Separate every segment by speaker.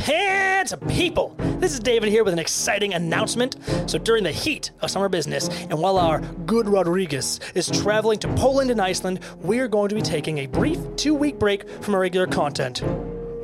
Speaker 1: Pants of people! This is David here with an exciting announcement. So, during the heat of summer business, and while our good Rodriguez is traveling to Poland and Iceland, we're going to be taking a brief two week break from our regular content.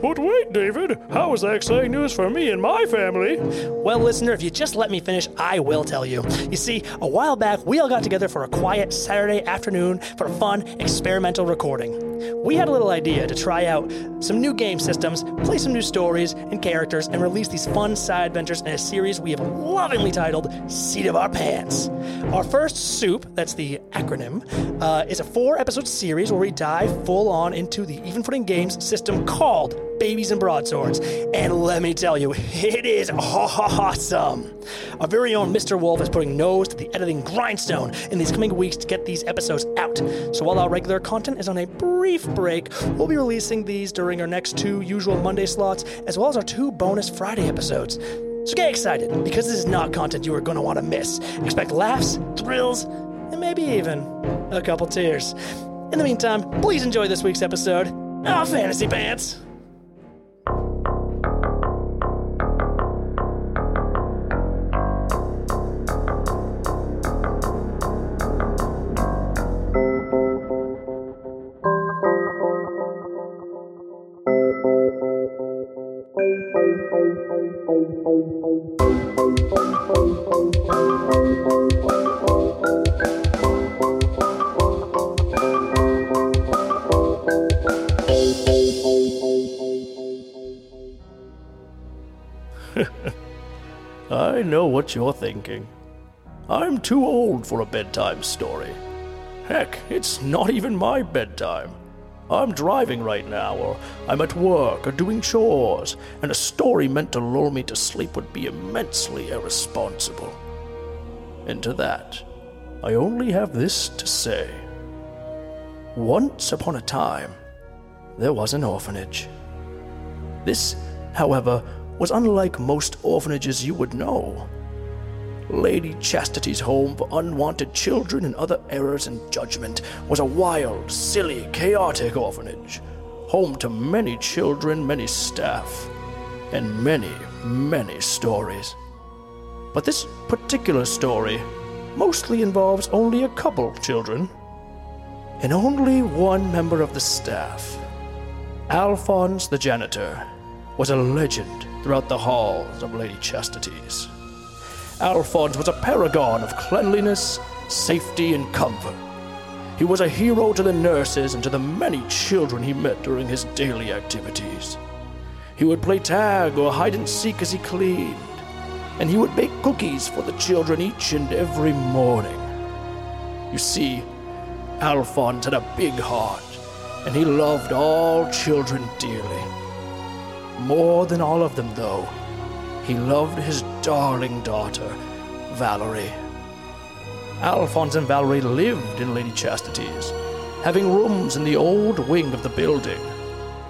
Speaker 2: But wait, David, how is that exciting news for me and my family?
Speaker 1: Well, listener, if you just let me finish, I will tell you. You see, a while back, we all got together for a quiet Saturday afternoon for a fun experimental recording. We had a little idea to try out some new game systems, play some new stories and characters, and release these fun side adventures in a series we have lovingly titled Seat of Our Pants. Our first soup, that's the acronym, uh, is a four episode series where we dive full on into the even footing games system called babies and broadswords. And let me tell you, it is awesome. Our very own Mr. Wolf is putting nose to the editing grindstone in these coming weeks to get these episodes out. So while our regular content is on a brief break, we'll be releasing these during our next two usual Monday slots, as well as our two bonus Friday episodes. So get excited, because this is not content you are going to want to miss. Expect laughs, thrills, and maybe even a couple tears. In the meantime, please enjoy this week's episode of Fantasy Pants.
Speaker 2: Know what you're thinking. I'm too old for a bedtime story. Heck, it's not even my bedtime. I'm driving right now, or I'm at work, or doing chores, and a story meant to lull me to sleep would be immensely irresponsible. And to that, I only have this to say. Once upon a time, there was an orphanage. This, however, was unlike most orphanages you would know. Lady Chastity's home for unwanted children and other errors in judgment was a wild, silly, chaotic orphanage, home to many children, many staff, and many, many stories. But this particular story mostly involves only a couple children, and only one member of the staff. Alphonse the janitor was a legend throughout the halls of Lady Chastity's. Alphonse was a paragon of cleanliness, safety, and comfort. He was a hero to the nurses and to the many children he met during his daily activities. He would play tag or hide and seek as he cleaned, and he would bake cookies for the children each and every morning. You see, Alphonse had a big heart, and he loved all children dearly. More than all of them, though, he loved his darling daughter, Valerie. Alphonse and Valerie lived in Lady Chastity's, having rooms in the old wing of the building.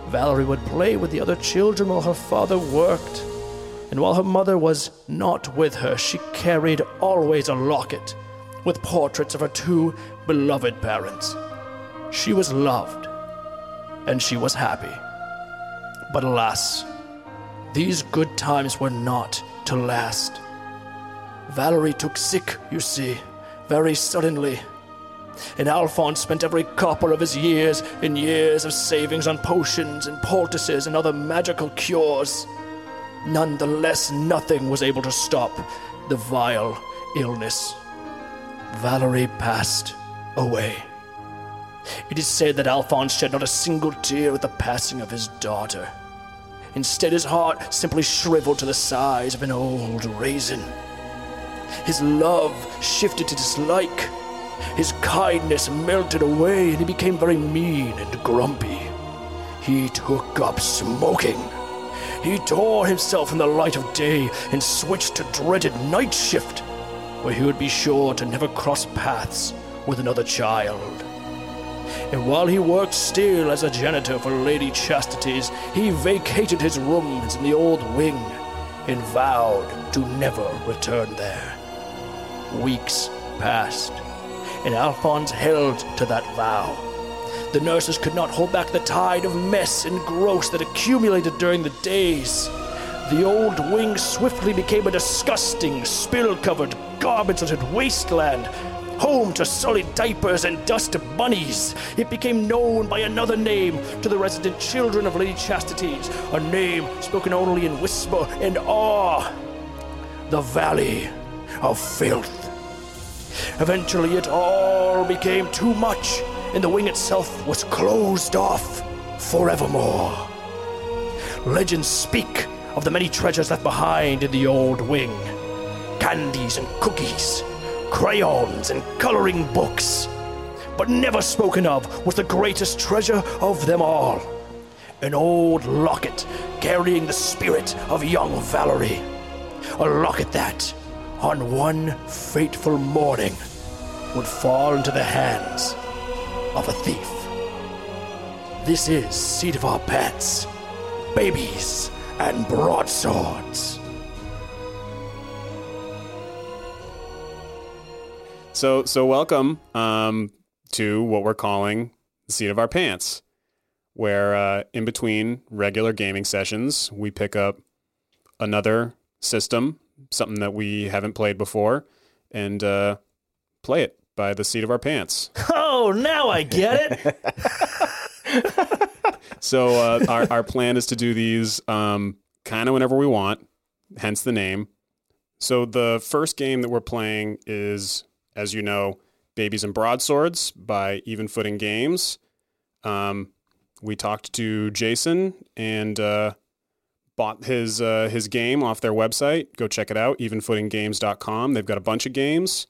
Speaker 2: Valerie would play with the other children while her father worked, and while her mother was not with her, she carried always a locket with portraits of her two beloved parents. She was loved, and she was happy. But alas, these good times were not to last. Valerie took sick, you see, very suddenly. And Alphonse spent every copper of his years in years of savings on potions and poultices and other magical cures. Nonetheless, nothing was able to stop the vile illness. Valerie passed away. It is said that Alphonse shed not a single tear at the passing of his daughter. Instead, his heart simply shriveled to the size of an old raisin. His love shifted to dislike. His kindness melted away, and he became very mean and grumpy. He took up smoking. He tore himself from the light of day and switched to dreaded night shift, where he would be sure to never cross paths with another child. And while he worked still as a janitor for Lady Chastity's, he vacated his rooms in the old wing and vowed to never return there. Weeks passed, and Alphonse held to that vow. The nurses could not hold back the tide of mess and gross that accumulated during the days.
Speaker 3: the old wing swiftly became a disgusting, spill covered, garbage littered wasteland. Home to solid diapers and dust bunnies, it became known by another name to the resident children of Lady Chastity's, a name spoken only in whisper and awe the Valley of Filth. Eventually, it all became too much, and the wing itself was closed off forevermore. Legends speak of the many treasures left behind in the old wing candies and cookies, crayons and coloring books. But never spoken of was the greatest treasure of them all an old locket carrying the spirit of young Valerie. A locket that, on one fateful morning, would fall into the hands of a thief. This is Seat of Our Pants, Babies and Broadswords.
Speaker 4: So so welcome um, to what we're calling the seat of our pants, where uh, in between regular gaming sessions we pick up another system, something that we haven't played before, and uh, play it by the seat of our pants.
Speaker 2: Oh, now I get it.
Speaker 4: So uh, our our plan is to do these um, kind of whenever we want, hence the name. So the first game that we're playing is, as you know, Babies and Broadswords by Even Footing Games. Um, we talked to Jason and uh, bought his uh, his game off their website. Go check it out, evenfootinggames.com. They've got a bunch of games.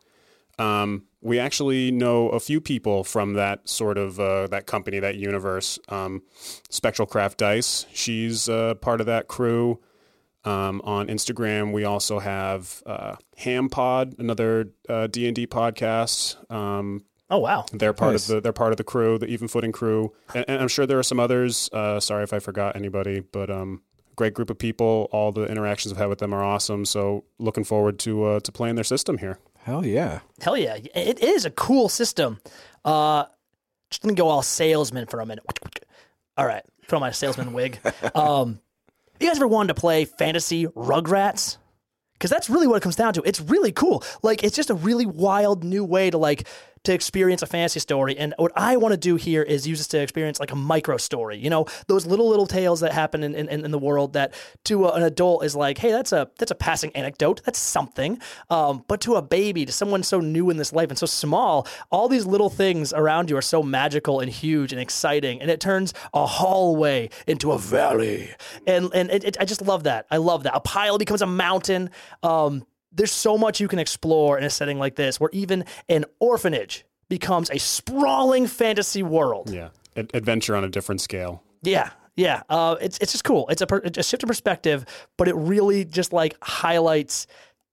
Speaker 4: Um, we actually know a few people from that sort of uh, that company, that universe. Um, Spectral Craft Dice, she's uh, part of that crew. Um, on Instagram, we also have uh, Ham Pod, another D and D podcast. Um,
Speaker 2: Oh, wow.
Speaker 4: they're part
Speaker 5: Nice.
Speaker 4: of the they're part of the crew, the even footing crew, and, and I'm sure there are some others. Uh, sorry if I forgot anybody, but um, great group of people. All the interactions I've had with them are awesome. So looking forward to uh, to playing their system here.
Speaker 5: Hell yeah.
Speaker 2: Hell yeah. It is a cool system. Uh, just let me go all salesman for a minute. All right. Put on my salesman wig. Um, you guys ever wanted to play fantasy Rugrats? Because that's really what it comes down to. It's really cool. Like, it's just a really wild new way to like to experience a fantasy story. And what I want to do here is use this to experience like a micro story. You know, those little little tales that happen in, in, in the world that to an adult is like, hey, that's a that's a passing anecdote. That's something. Um, but to a baby, to someone so new in this life and so small, all these little things around you are so magical and huge and exciting, and it turns a hallway into a valley. And and it, it, I just love that. I love that. A pile becomes a mountain. Um, there's so much you can explore in a setting like this, where even an orphanage becomes a sprawling fantasy world.
Speaker 4: Yeah, Ad- adventure on a different scale.
Speaker 2: Yeah, yeah. Uh, it's it's just cool. It's a, per- a shift in perspective, but it really just like highlights.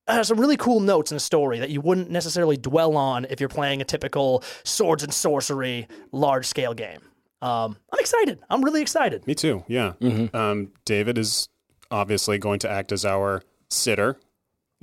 Speaker 2: Uh, some really cool notes in the story that you wouldn't necessarily dwell on if you're playing a typical swords and sorcery large scale game. Um, I'm excited. I'm really excited.
Speaker 4: Me too. Yeah. Um, David is obviously going to act as our sitter,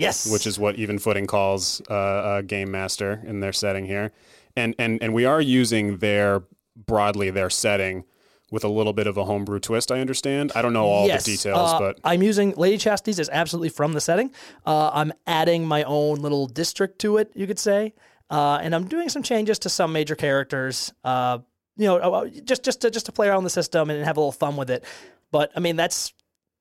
Speaker 2: Yes,
Speaker 4: which is what even footing calls uh, a game master in their setting here, and and and we are using their broadly their setting with a little bit of a homebrew twist. I understand. I don't know all
Speaker 2: yes.
Speaker 4: the details,
Speaker 2: uh,
Speaker 4: but
Speaker 2: I'm using Lady Chastity's is absolutely from the setting. Uh, I'm adding my own little district to it, you could say, uh, and I'm doing some changes to some major characters. Uh, you know, uh, just just to just to play around the system and have a little fun with it. But I mean, that's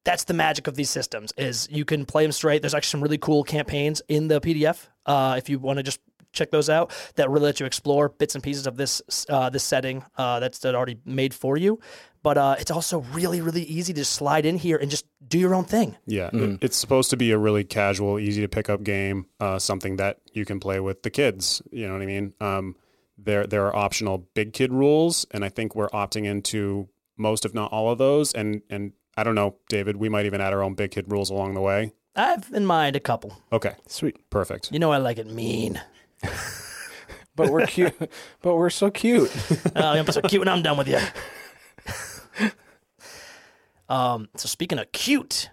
Speaker 2: that's the magic of these systems is you can play them straight. There's actually some really cool campaigns in the PDF uh, if you want to just check those out that really let you explore bits and pieces of this uh, this setting uh, that's that already made for you. But uh, it's also really really easy to slide in here and just do your own thing.
Speaker 4: Yeah, it- it's supposed to be a really casual, easy to pick up game, uh, something that you can play with the kids. You know what I mean? Um, there there are optional big kid rules, and I think we're opting into most, if not all of those. And and I don't know, David, we might even add our own big kid rules along the way.
Speaker 2: I have in mind a couple.
Speaker 4: Okay,
Speaker 5: Sweet.
Speaker 4: perfect.
Speaker 2: You know I like it mean.
Speaker 5: But we're cute. but we're so cute.
Speaker 2: Oh, I'm so cute when I'm done with you. um. So speaking of cute,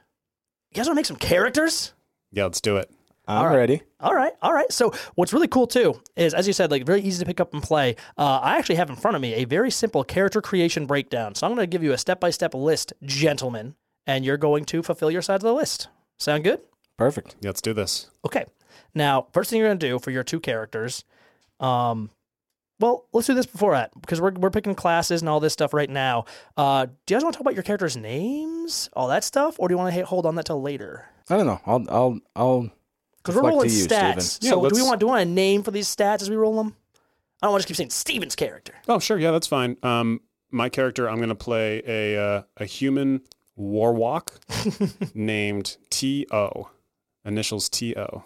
Speaker 2: you guys want to make some characters?
Speaker 4: Yeah, let's do it.
Speaker 5: I'm ready.
Speaker 2: All right, all right. So what's really cool too is, as you said, like very easy to pick up and play. Uh, I actually have in front of me a very simple character creation breakdown. So I'm going to give you a step by step list, gentlemen, and you're going to fulfill your side of the list. Sound good?
Speaker 5: Perfect.
Speaker 4: Let's do this.
Speaker 2: Okay. Now, first thing you're going to do for your two characters, um, well, let's do this before that because we're, we're picking classes and all this stuff right now. Uh, do you guys want to talk about your characters' names, all that stuff, or do you want to hold on that till later?
Speaker 5: I don't know. I'll I'll I'll
Speaker 2: Because we're rolling
Speaker 5: to you,
Speaker 2: stats.
Speaker 5: Steven.
Speaker 4: Yeah,
Speaker 2: so do we want do we want a name for these stats as we roll them? I don't want to just keep saying Steven's character.
Speaker 4: Oh, sure. Yeah, that's fine. Um, my character, I'm going to play a uh, a human warwalk named T O. Initials T O.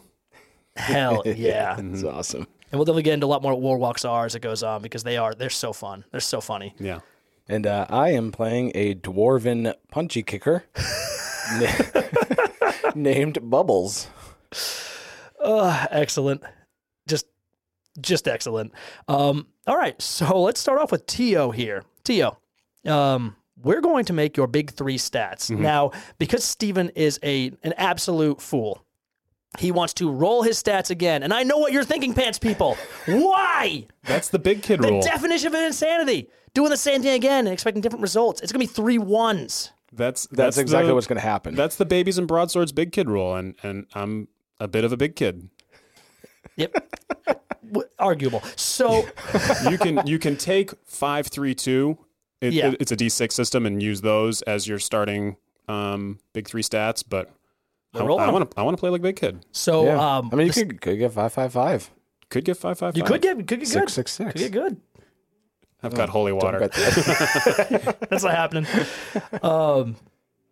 Speaker 2: Hell yeah!
Speaker 5: That's awesome.
Speaker 2: and we'll definitely get into a lot more what war are as it goes on because they are they're so fun. They're so funny.
Speaker 4: Yeah.
Speaker 5: And uh, I am playing a dwarven punchy kicker na- named Bubbles.
Speaker 2: Uh, excellent. Just just excellent. Um, all right, so let's start off with Tio here. Tio, um, we're going to make your big three stats. Now, because Steven is a an absolute fool, he wants to roll his stats again. And I know what you're thinking, pants people. Why?
Speaker 4: That's the big kid
Speaker 2: The
Speaker 4: rule.
Speaker 2: definition of insanity. Doing the same thing again and expecting different results. It's gonna be three ones.
Speaker 4: that's
Speaker 5: That's, exactly
Speaker 4: the,
Speaker 5: what's going to happen.
Speaker 4: That's the babies and broadswords big kid rule, and and I'm a bit of a big kid.
Speaker 2: Yep. Arguable. So
Speaker 4: You can you can take five three two. It,
Speaker 2: Yeah.
Speaker 4: it- it's a D six system, and use those as your starting um, big three stats. But I want to I want to play like big kid.
Speaker 2: so
Speaker 5: yeah.
Speaker 2: um
Speaker 5: I mean, you
Speaker 2: this-
Speaker 5: could, could get five five five.
Speaker 4: Could get five five.
Speaker 2: you could get could get good.
Speaker 5: Six six six.
Speaker 2: Could get good.
Speaker 4: I've got holy water.
Speaker 5: that.
Speaker 2: That's not happening. Um,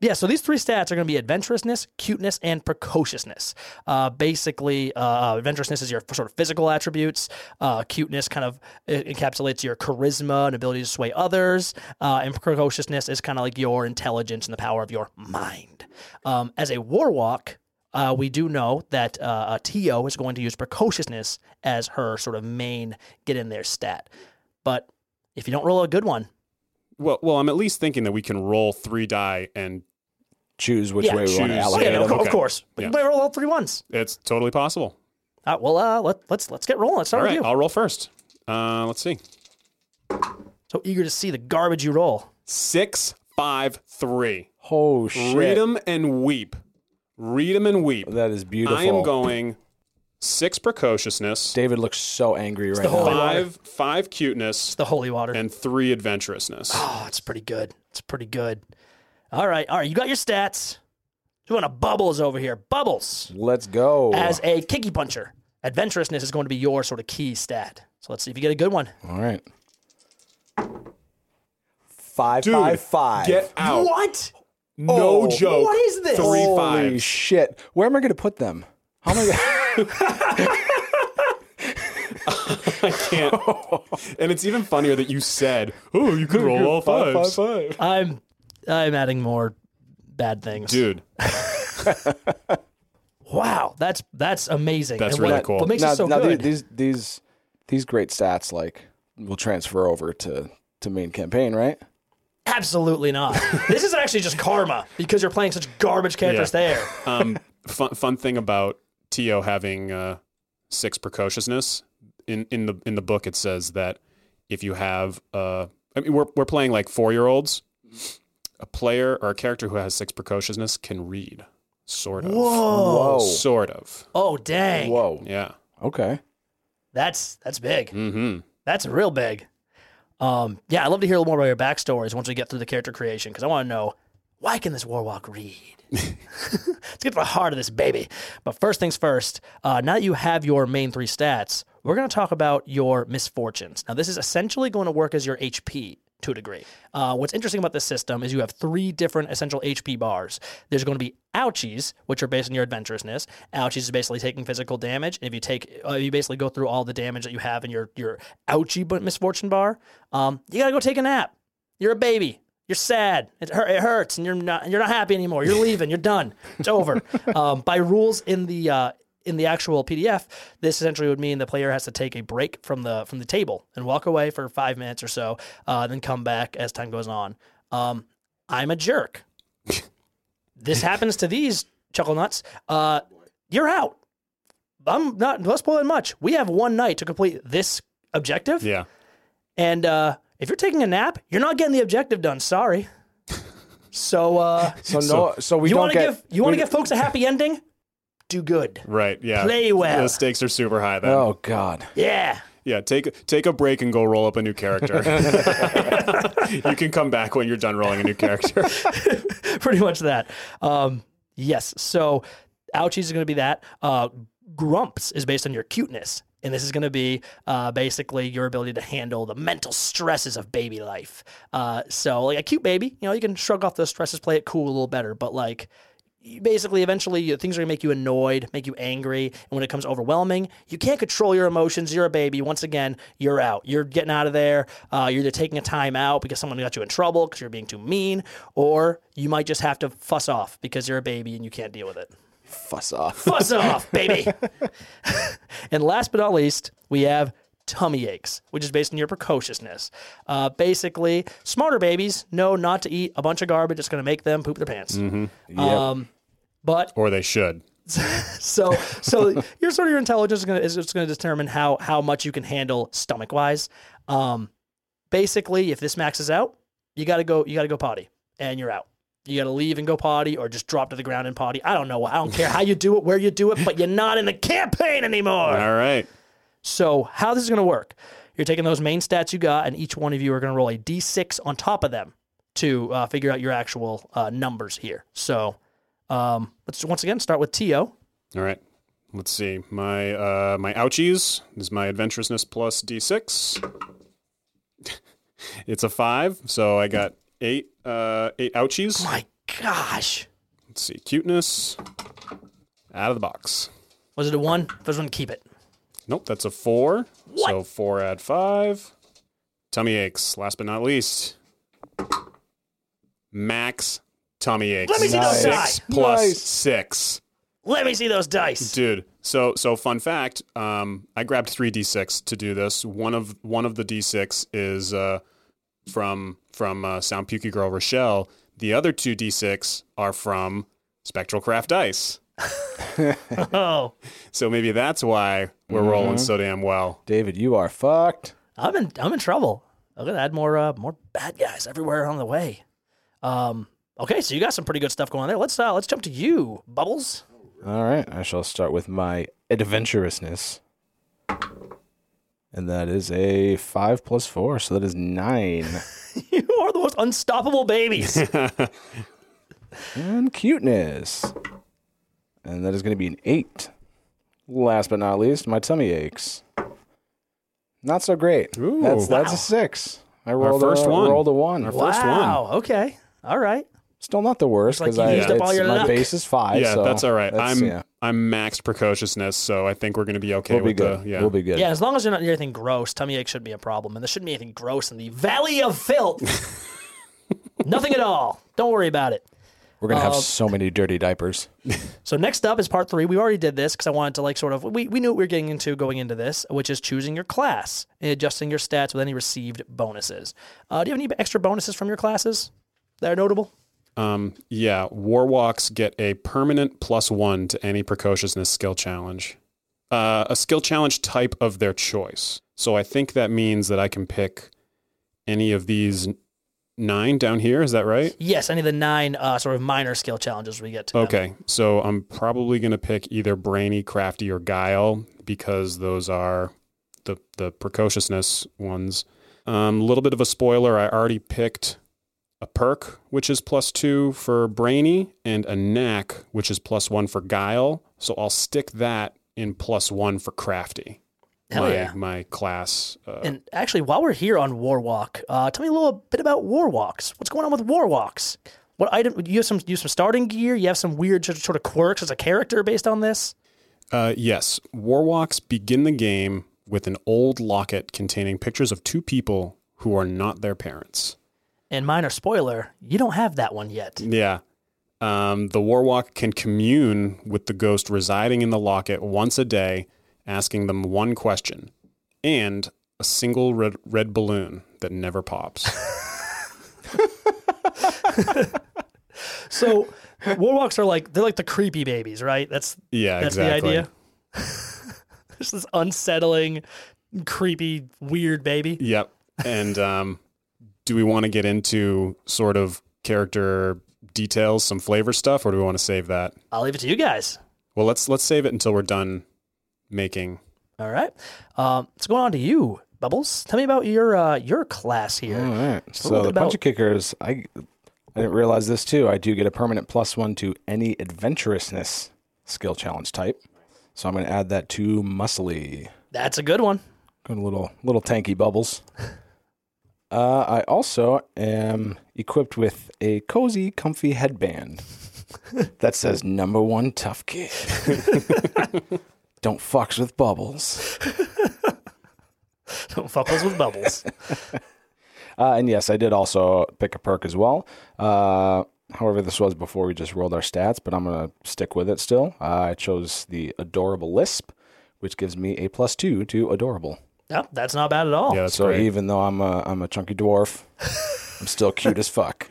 Speaker 2: yeah, so these three stats are going to be adventurousness, cuteness, and precociousness. Uh, basically, uh, adventurousness is your sort of physical attributes. Uh, cuteness kind of uh, encapsulates your charisma and ability to sway others. Uh, and precociousness is kind of like your intelligence and the power of your mind. Um, as a warwalk, uh, we do know that uh, uh, Tio is going to use precociousness as her sort of main get in there stat. But if you don't roll a good one,
Speaker 4: Well, well, I'm at least thinking that we can roll three die, and
Speaker 5: Choose which
Speaker 2: Yeah,
Speaker 5: way we want to
Speaker 4: choose-
Speaker 5: allocate
Speaker 2: yeah, no,
Speaker 4: them.
Speaker 2: of
Speaker 4: Okay.
Speaker 2: course. But
Speaker 4: Yeah.
Speaker 2: you roll all three ones.
Speaker 4: it's totally possible.
Speaker 2: All right, well, uh, let, let's let's get rolling. Let's start
Speaker 4: All
Speaker 2: with
Speaker 4: right,
Speaker 2: you.
Speaker 4: I'll roll first. Uh, let's see.
Speaker 2: So eager to see the garbage you roll.
Speaker 4: Six five three.
Speaker 5: Oh shit!
Speaker 4: Read them and weep. Read them and weep.
Speaker 5: That is beautiful.
Speaker 4: I am going six precociousness,
Speaker 5: David looks so angry right
Speaker 2: the whole-
Speaker 5: now.
Speaker 4: five five cuteness,
Speaker 2: The holy water.
Speaker 4: and three adventurousness.
Speaker 2: oh, it's pretty good. It's pretty good. All right, all right. You got your stats. You want a bubbles over here? Bubbles
Speaker 5: Let's go.
Speaker 2: as a kicky puncher. Adventurousness is going to be your sort of key stat. So let's see if you get a good one.
Speaker 5: All right. Five
Speaker 4: Dude,
Speaker 5: five five.
Speaker 4: Get out!
Speaker 2: What?
Speaker 4: No
Speaker 5: Oh,
Speaker 4: joke.
Speaker 2: what is this?
Speaker 4: Three
Speaker 5: Holy
Speaker 4: fives.
Speaker 5: shit! Where am I going to put them? How am I? Gonna...
Speaker 4: Can't. and it's even funnier that you said, "Oh, you could roll all
Speaker 5: Five,
Speaker 4: fives.
Speaker 5: five, five.
Speaker 2: I'm I'm adding more bad things.
Speaker 4: dude."
Speaker 2: Wow, that's that's amazing.
Speaker 4: That's
Speaker 2: And what-
Speaker 4: really cool.
Speaker 2: What makes
Speaker 5: now,
Speaker 2: it so
Speaker 5: now
Speaker 2: good?
Speaker 5: these these these great stats like will transfer over to to main campaign, right?
Speaker 2: Absolutely not. this is actually just karma because you're playing such garbage characters
Speaker 4: Yeah.
Speaker 2: there.
Speaker 4: Um, fun, fun thing about Tio having uh, six precociousness in in the in the book, it says that if you have, uh, I mean, we're we're playing like four year olds. A player or a character who has six precociousness can read, sort of,
Speaker 2: Whoa.
Speaker 5: Whoa.
Speaker 4: sort of,
Speaker 2: Oh dang.
Speaker 5: Whoa.
Speaker 4: yeah.
Speaker 5: Okay.
Speaker 2: That's that's big.
Speaker 4: Mm-hmm.
Speaker 2: That's real big. Um, yeah, I'd love to hear a little more about your backstories once we get through the character creation because I want to know why can this warwalk read? Let's get to the heart of this baby. But first things first, uh, now that you have your main three stats, we're going to talk about your misfortunes. Now, this is essentially going to work as your HP to a degree. Uh, what's interesting about this system is you have three different essential HP bars. There's going to be ouchies, which are based on your adventurousness. Ouchies is basically taking physical damage. And if you take, uh, you basically go through all the damage that you have in your your ouchie misfortune bar, um, you gotta go take a nap. You're a baby. You're sad. It, hurt, it hurts, and you're not. You're not happy anymore. You're leaving. You're done. It's over. um, by rules in the uh, in the actual PDF, this essentially would mean the player has to take a break from the from the table and walk away for five minutes or so, uh, then come back as time goes on. Um, I'm a jerk. this happens to these chuckle nuts. Uh, you're out. I'm not not spoiling much. We have one night to complete this objective.
Speaker 4: Yeah.
Speaker 2: And uh, if you're taking a nap, you're not getting the objective done. Sorry. So, uh,
Speaker 5: So no, so, we
Speaker 2: you
Speaker 5: don't
Speaker 2: want to give you want to give folks a happy ending? Do good.
Speaker 4: Right. Yeah.
Speaker 2: Play well.
Speaker 4: The stakes are super high then.
Speaker 5: Oh God.
Speaker 2: Yeah.
Speaker 4: Yeah. Take take a break and go roll up a new character. you can come back when you're done rolling a new character.
Speaker 2: pretty much that. Um, yes. So, ouchies is going to be that. Uh, grumps is based on your cuteness. And this is going to be uh, basically your ability to handle the mental stresses of baby life. Uh, so, like a cute baby, you know, you can shrug off those stresses, play it cool a little better. But like, basically, eventually, you- things are going to make you annoyed, make you angry. And when it comes overwhelming, you can't control your emotions. You're a baby. Once again, you're out. You're getting out of there. Uh, you're either taking a time out because someone got you in trouble because you're being too mean, or you might just have to fuss off because you're a baby and you can't deal with it.
Speaker 5: Fuss off.
Speaker 2: Fuss off, baby. and last but not least, we have tummy aches, which is based on your precociousness. Uh, basically, smarter babies know not to eat a bunch of garbage. It's going to make them poop their pants.
Speaker 5: Yep.
Speaker 2: Um, but
Speaker 4: or they should.
Speaker 2: so so your sort of your intelligence is going to is going to determine how how much you can handle stomach wise. Um, basically, if this maxes out, you got to go you got to go potty, and you're out. You got to leave and go potty, or just drop to the ground and potty. I don't know. I don't care how you do it, where you do it, but you're not in the campaign anymore.
Speaker 4: All right.
Speaker 2: So how this is going to work? You're taking those main stats you got, and each one of you are going to roll a d6 on top of them to uh, figure out your actual uh, numbers here. So um, let's once again start with Tio.
Speaker 4: All right. Let's see. My uh my ouchies is my adventurousness plus d6. it's a 5, so I got 8 uh 8 ouchies.
Speaker 2: My gosh.
Speaker 4: Let's see. Cuteness out of the box.
Speaker 2: Was it a one? First one, keep it.
Speaker 4: Nope, that's a 4. So 4 add 5. Tummy aches, last but not least. Max tummy aches.
Speaker 2: Let me see those
Speaker 4: Six
Speaker 2: die.
Speaker 4: plus
Speaker 5: Nice.
Speaker 4: 6.
Speaker 2: Let me see those dice.
Speaker 4: Dude, so so fun fact, um, I grabbed three d6 to do this. One of one of the d6 is uh, from from uh, Sound Pukey Girl Rochelle. The other two d6 are from Spectral Craft Dice.
Speaker 2: Oh,
Speaker 4: So maybe that's why we're rolling so damn well.
Speaker 5: David, you are fucked.
Speaker 2: I'm in. I'm in trouble. I'm gonna add more uh, more bad guys everywhere on the way. Um. Okay, so you got some pretty good stuff going on there. Let's uh, let's jump to you, Bubbles.
Speaker 5: All right, I shall start with my adventurousness. And that is a five plus four, so that is nine.
Speaker 2: you are the most unstoppable babies.
Speaker 5: and cuteness. And that is going to be an eight. Last but not least, my tummy aches. Not so great.
Speaker 4: Ooh.
Speaker 5: that's that's
Speaker 2: Wow.
Speaker 5: a six. I rolled
Speaker 4: first
Speaker 5: a,
Speaker 4: one.
Speaker 5: Rolled a one.
Speaker 4: Our first one.
Speaker 2: wow. Okay. All right.
Speaker 5: Still not the worst
Speaker 2: like
Speaker 5: because
Speaker 2: you
Speaker 5: I
Speaker 2: used up all
Speaker 5: it's-
Speaker 2: your
Speaker 5: my
Speaker 2: luck.
Speaker 5: base is five.
Speaker 4: yeah,
Speaker 5: so
Speaker 4: that's all right.
Speaker 5: that's-
Speaker 4: I'm
Speaker 5: yeah,
Speaker 4: I'm maxed precociousness, so I think we're gonna be okay
Speaker 5: we'll be
Speaker 4: with
Speaker 5: good.
Speaker 4: the yeah.
Speaker 5: We'll be good.
Speaker 2: Yeah, as long as you're not near anything gross, tummy ache shouldn't be a problem, and there shouldn't be anything gross in the Valley of Filth. Nothing at all. Don't worry about it.
Speaker 5: We're gonna have
Speaker 2: Uh,
Speaker 5: so many dirty diapers.
Speaker 2: So next up is part three. We already did this because I wanted to like sort of we, we knew what we were getting into going into this, which is choosing your class and adjusting your stats with any received bonuses. Uh, do you have any extra bonuses from your classes that are notable?
Speaker 4: Um, yeah, Warwalks get a permanent plus one to any precociousness skill challenge. Uh, a skill challenge type of their choice. So I think that means that I can pick any of these nine down here. Is that right?
Speaker 2: Yes, any of the nine uh, sort of minor skill challenges we get to.
Speaker 4: Okay, so I'm probably going to pick either Brainy, Crafty, or Guile because those are the the precociousness ones. A um, little bit of a spoiler: I already picked a perk, which is plus two for Brainy, and a knack, which is plus one for Guile. So I'll stick that in plus one for Crafty.
Speaker 2: Hell
Speaker 4: my
Speaker 2: yeah.
Speaker 4: my class. Uh,
Speaker 2: And actually, while we're here on Warwalk, uh, tell me a little bit about Warwalks. What's going on with Warwalks? What item? Do you have some you have some starting gear. You have some weird sort of- sort of quirks as a character based on this.
Speaker 4: Uh, yes, Warwalks begin the game with an old locket containing pictures of two people who are not their parents.
Speaker 2: And minor spoiler, you don't have that one yet.
Speaker 4: Yeah. Um, the Warwalk can commune with the ghost residing in the locket once a day, asking them one question and a single red, red balloon that never pops.
Speaker 2: So Warwalks are like they're like the creepy babies, right? That's
Speaker 4: Yeah,
Speaker 2: that's
Speaker 4: exactly.
Speaker 2: the idea. Just this unsettling, creepy, weird baby.
Speaker 4: Yep. And um, do we want to get into sort of character details, some flavor stuff, or do we want to save that?
Speaker 2: I'll leave it to you guys.
Speaker 4: Well, let's let's save it until we're done making.
Speaker 2: All right. Um, let's go on to you, Bubbles. Tell me about your uh, your class here.
Speaker 5: All right.
Speaker 2: a
Speaker 5: So
Speaker 2: little
Speaker 5: the
Speaker 2: about-
Speaker 5: punch kickers, I I didn't realize this too. I do get a permanent plus one to any adventurousness skill challenge type. So I'm going to add that to muscly.
Speaker 2: That's a good one.
Speaker 5: Good little little tanky bubbles. Uh, I also am equipped with a cozy, comfy headband that says "Number One Tough Kid." Don't fucks with bubbles.
Speaker 2: Don't fuck us with bubbles.
Speaker 5: Uh, and yes, I did also pick a perk as well. Uh, however, this was before we just rolled our stats, but I'm going to stick with it still. Uh, I chose the Adorable Lisp, which gives me a plus two to Adorable.
Speaker 2: No, that's not bad at all.
Speaker 4: Yeah, that's
Speaker 5: so
Speaker 4: great.
Speaker 5: even though I'm a, I'm a chunky dwarf, I'm still cute as fuck.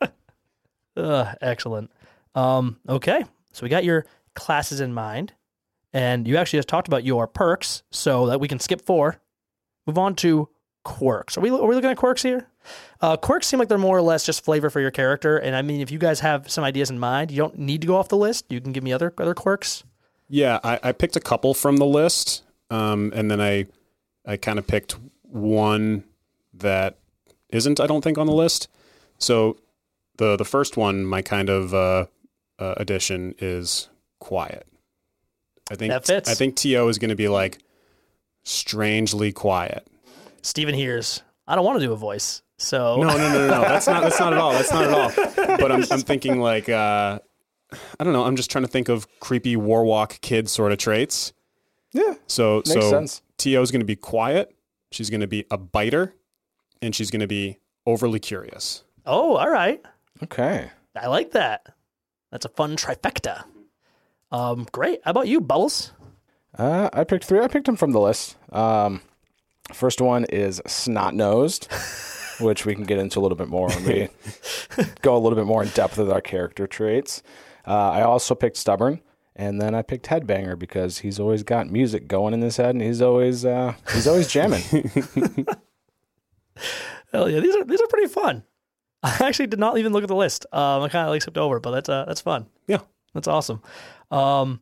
Speaker 2: Ugh, excellent. Um, okay, so we got your classes in mind, and you actually just talked about your perks, so that we can skip four. Move on to quirks. Are we are we looking at quirks here? Uh, quirks seem like they're more or less just flavor for your character, and I mean, if you guys have some ideas in mind, you don't need to go off the list. You can give me other other quirks.
Speaker 4: Yeah, I, I picked a couple from the list, um, and then I I kind of picked one that isn't, I don't think, on the list. So the the first one, my kind of uh, uh, addition is quiet. I think
Speaker 2: That fits.
Speaker 4: I think Tio is going to be like strangely quiet.
Speaker 2: Steven hears. I don't want to do a voice, so
Speaker 4: No, no, no, no, no. That's not. That's not at all. That's not at all. But I'm, I'm thinking like, uh, I don't know. I'm just trying to think of creepy warwalk kid sort of traits.
Speaker 5: Yeah,
Speaker 4: So,
Speaker 5: makes
Speaker 4: so
Speaker 5: sense.
Speaker 4: Tio is going to be quiet. She's going to be a biter, and she's going to be overly curious.
Speaker 2: Oh, all right.
Speaker 5: Okay.
Speaker 2: I like that. That's a fun trifecta. Um, great. How about you, Bubbles?
Speaker 5: Uh, I picked three. I picked them from the list. Um, first one is snot nosed, which we can get into a little bit more when we go a little bit more in depth with our character traits. Uh, I also picked stubborn, and then I picked headbanger because he's always got music going in his head, and he's always uh, he's always jamming.
Speaker 2: Hell yeah, these are these are pretty fun. I actually did not even look at the list. Um, I kind of like skipped over, but that's uh, that's fun.
Speaker 4: Yeah.
Speaker 2: That's awesome. Um,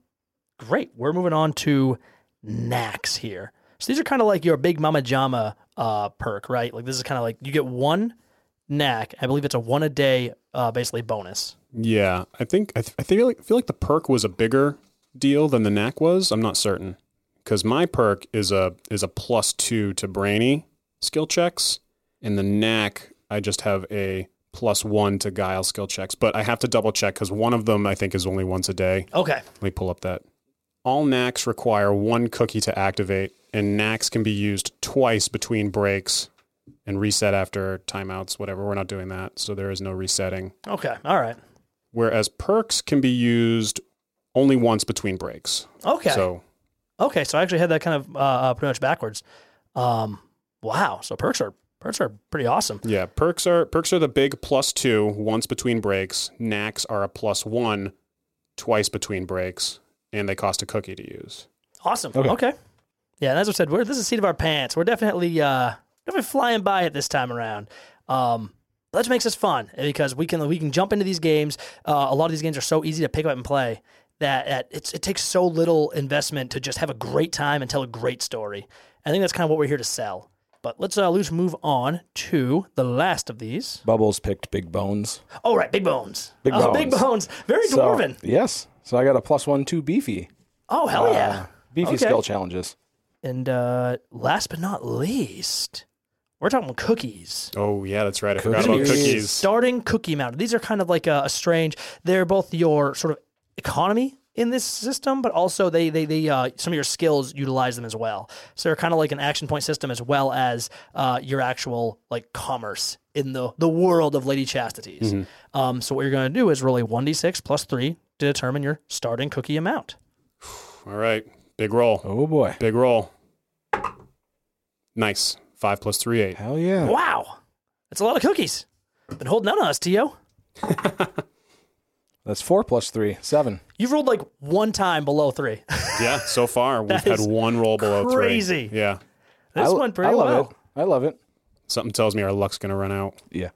Speaker 2: great. We're moving on to knacks here. So these are kind of like your big mama jama uh, perk, right? Like this is kind of like you get one knack. I believe it's a one a day, uh, basically bonus.
Speaker 4: Yeah, I think I, th- I feel like feel like the perk was a bigger deal than the knack was. I'm not certain because my perk is a is a plus two to brainy skill checks, and the knack I just have a plus one to guile skill checks. But I have to double check because one of them I think is only once a day.
Speaker 2: Okay.
Speaker 4: Let me pull up that. All knacks require one cookie to activate, and knacks can be used twice between breaks and reset after timeouts, whatever. We're not doing that, so there is no resetting.
Speaker 2: Okay. All right.
Speaker 4: Whereas perks can be used only once between breaks.
Speaker 2: Okay.
Speaker 4: So
Speaker 2: Okay, so I actually had that kind of uh, uh, pretty much backwards. Um, wow. So perks are perks are pretty awesome.
Speaker 4: yeah, perks are perks are the big plus two once between breaks. Knacks are a plus one twice between breaks, and they cost a cookie to use.
Speaker 2: Awesome.
Speaker 5: Okay.
Speaker 2: Okay. Yeah, and as I said, we're this is the seat of our pants. We're definitely uh definitely flying by it this time around. Um that makes us fun because we can we can jump into these games. Uh, a lot of these games are so easy to pick up and play that, that it's, it takes so little investment to just have a great time and tell a great story. I think that's kind of what we're here to sell. But let's uh, let's move on to the last of these.
Speaker 5: Bubbles picked big bones.
Speaker 2: Oh right, big bones.
Speaker 5: Big
Speaker 2: oh, big
Speaker 5: bones.
Speaker 2: bones. Very
Speaker 5: So,
Speaker 2: dwarven.
Speaker 5: yes. So I got a plus one to beefy.
Speaker 2: Oh hell yeah.
Speaker 5: Uh, beefy
Speaker 2: Okay.
Speaker 5: skill challenges.
Speaker 2: And uh, last but not least, we're talking cookies.
Speaker 4: Oh yeah, that's right. I forgot about cookies.
Speaker 2: Starting cookie mounted. These are kind of like a, a strange. They're both your sort of economy in this system, but also they they they uh, some of your skills utilize them as well. So they're kind of like an action point system as well as uh, your actual like commerce in the the world of Lady Chastity's. Um, so what you're going to do is roll a one d six plus three to determine your starting cookie amount.
Speaker 4: All right, big roll,
Speaker 5: Oh boy.
Speaker 4: big roll. Nice. Five plus three, eight.
Speaker 5: Hell yeah.
Speaker 2: Wow, that's a lot of cookies. Been holding out on us, Tio.
Speaker 5: That's four plus three, seven.
Speaker 2: You've rolled like one time below three.
Speaker 4: Yeah, so far we've
Speaker 2: That
Speaker 4: had
Speaker 2: is
Speaker 4: one roll below
Speaker 2: crazy.
Speaker 4: three. Yeah,
Speaker 2: this
Speaker 5: I,
Speaker 2: went pretty
Speaker 5: I love
Speaker 2: well.
Speaker 5: it. I love it.
Speaker 4: something tells me our luck's gonna run out.
Speaker 5: Yeah.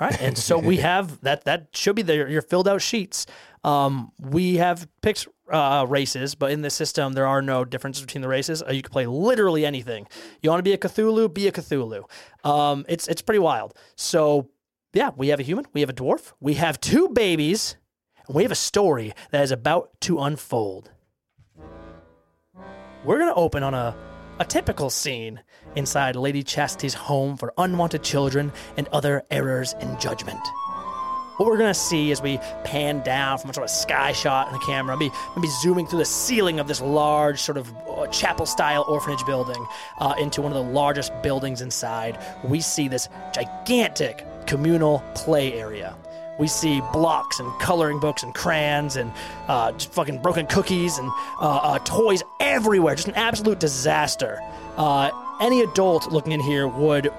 Speaker 2: All right, and so we have that. That should be there. Your filled out sheets. Um, we have picked uh, races, but in this system there are no differences between the races. Uh, you can play literally anything. You want to be a Cthulhu, be a Cthulhu. Um, it's it's pretty wild. So yeah, we have a human, we have a dwarf, we have two babies, and we have a story that is about to unfold. We're gonna open on a a typical scene inside Lady Chastity's home for unwanted children and other errors in judgment. What we're gonna see as we pan down from a sort of sky shot in the camera, maybe, maybe zooming through the ceiling of this large, sort of uh, chapel style orphanage building uh, into one of the largest buildings inside, we see this gigantic communal play area. We see blocks and coloring books and crayons and uh, just fucking broken cookies and uh, uh, toys everywhere. Just an absolute disaster. Uh, any adult looking in here would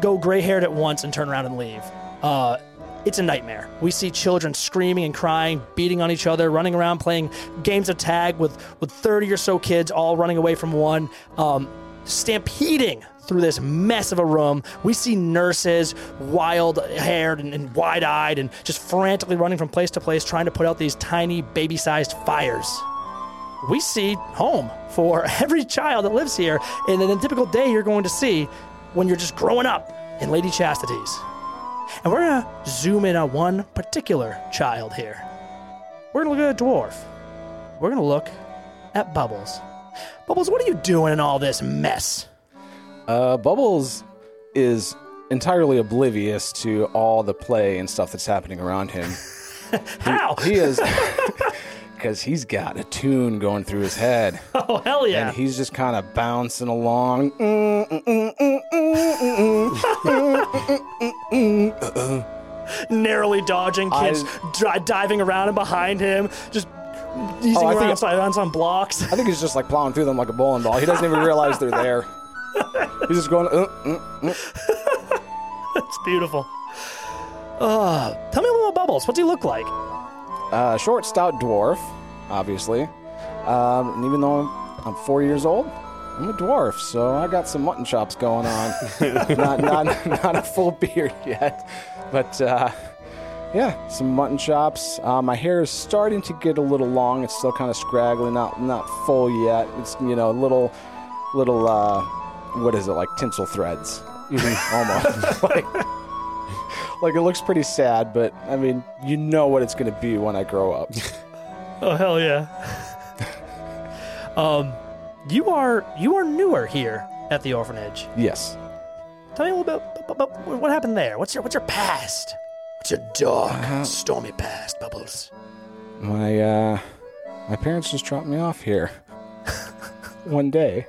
Speaker 2: go gray haired at once and turn around and leave. Uh, it's a nightmare. We see children screaming and crying, beating on each other, running around playing games of tag with, with 30 or so kids all running away from one, um, stampeding through this mess of a room. We see nurses, wild haired and, and wide eyed, and just frantically running from place to place trying to put out these tiny baby sized fires. We see home for every child that lives here in a typical day you're going to see when you're just growing up in Lady Chastity's. And we're gonna zoom in on one particular child here. We're gonna look at a dwarf. We're gonna look at Bubbles. Bubbles, what are you doing in all this mess?
Speaker 5: Uh, Bubbles is entirely oblivious to all the play and stuff that's happening around him.
Speaker 2: How?
Speaker 5: He is because he's got a tune going through his head,
Speaker 2: oh hell yeah!
Speaker 5: and he's just kind of bouncing along. Mm, mm, mm, mm, mm, mm, mm, mm.
Speaker 2: Narrowly dodging kids, dri- diving around and behind him, just easing
Speaker 5: Oh,
Speaker 2: around
Speaker 5: think-
Speaker 2: on blocks.
Speaker 5: I think he's just like plowing through them like a bowling ball. He doesn't even realize they're there. He's just going. Uh, uh, uh.
Speaker 2: it's beautiful. Uh, tell me a little about Bubbles. What's he look like?
Speaker 5: Uh, short, stout dwarf, obviously. Um, and even though I'm, I'm four years old, I'm a dwarf, so I got some mutton chops going on. not, not, not a full beard yet, but uh, yeah, some mutton chops. Uh, my hair is starting to get a little long. It's still kind of scraggly, not not full yet. It's you know a little, little uh, what is it like tinsel threads, even almost like. Like it looks pretty sad, but I mean, you know what it's going to be when I grow up.
Speaker 2: Oh hell yeah. um, you are you are newer here at the orphanage.
Speaker 5: yes.
Speaker 2: Tell me a little bit about, about what happened there. What's your what's your past? What's your dark,
Speaker 5: Uh-huh.
Speaker 2: stormy past, Bubbles?
Speaker 5: My uh my parents just dropped me off here one day.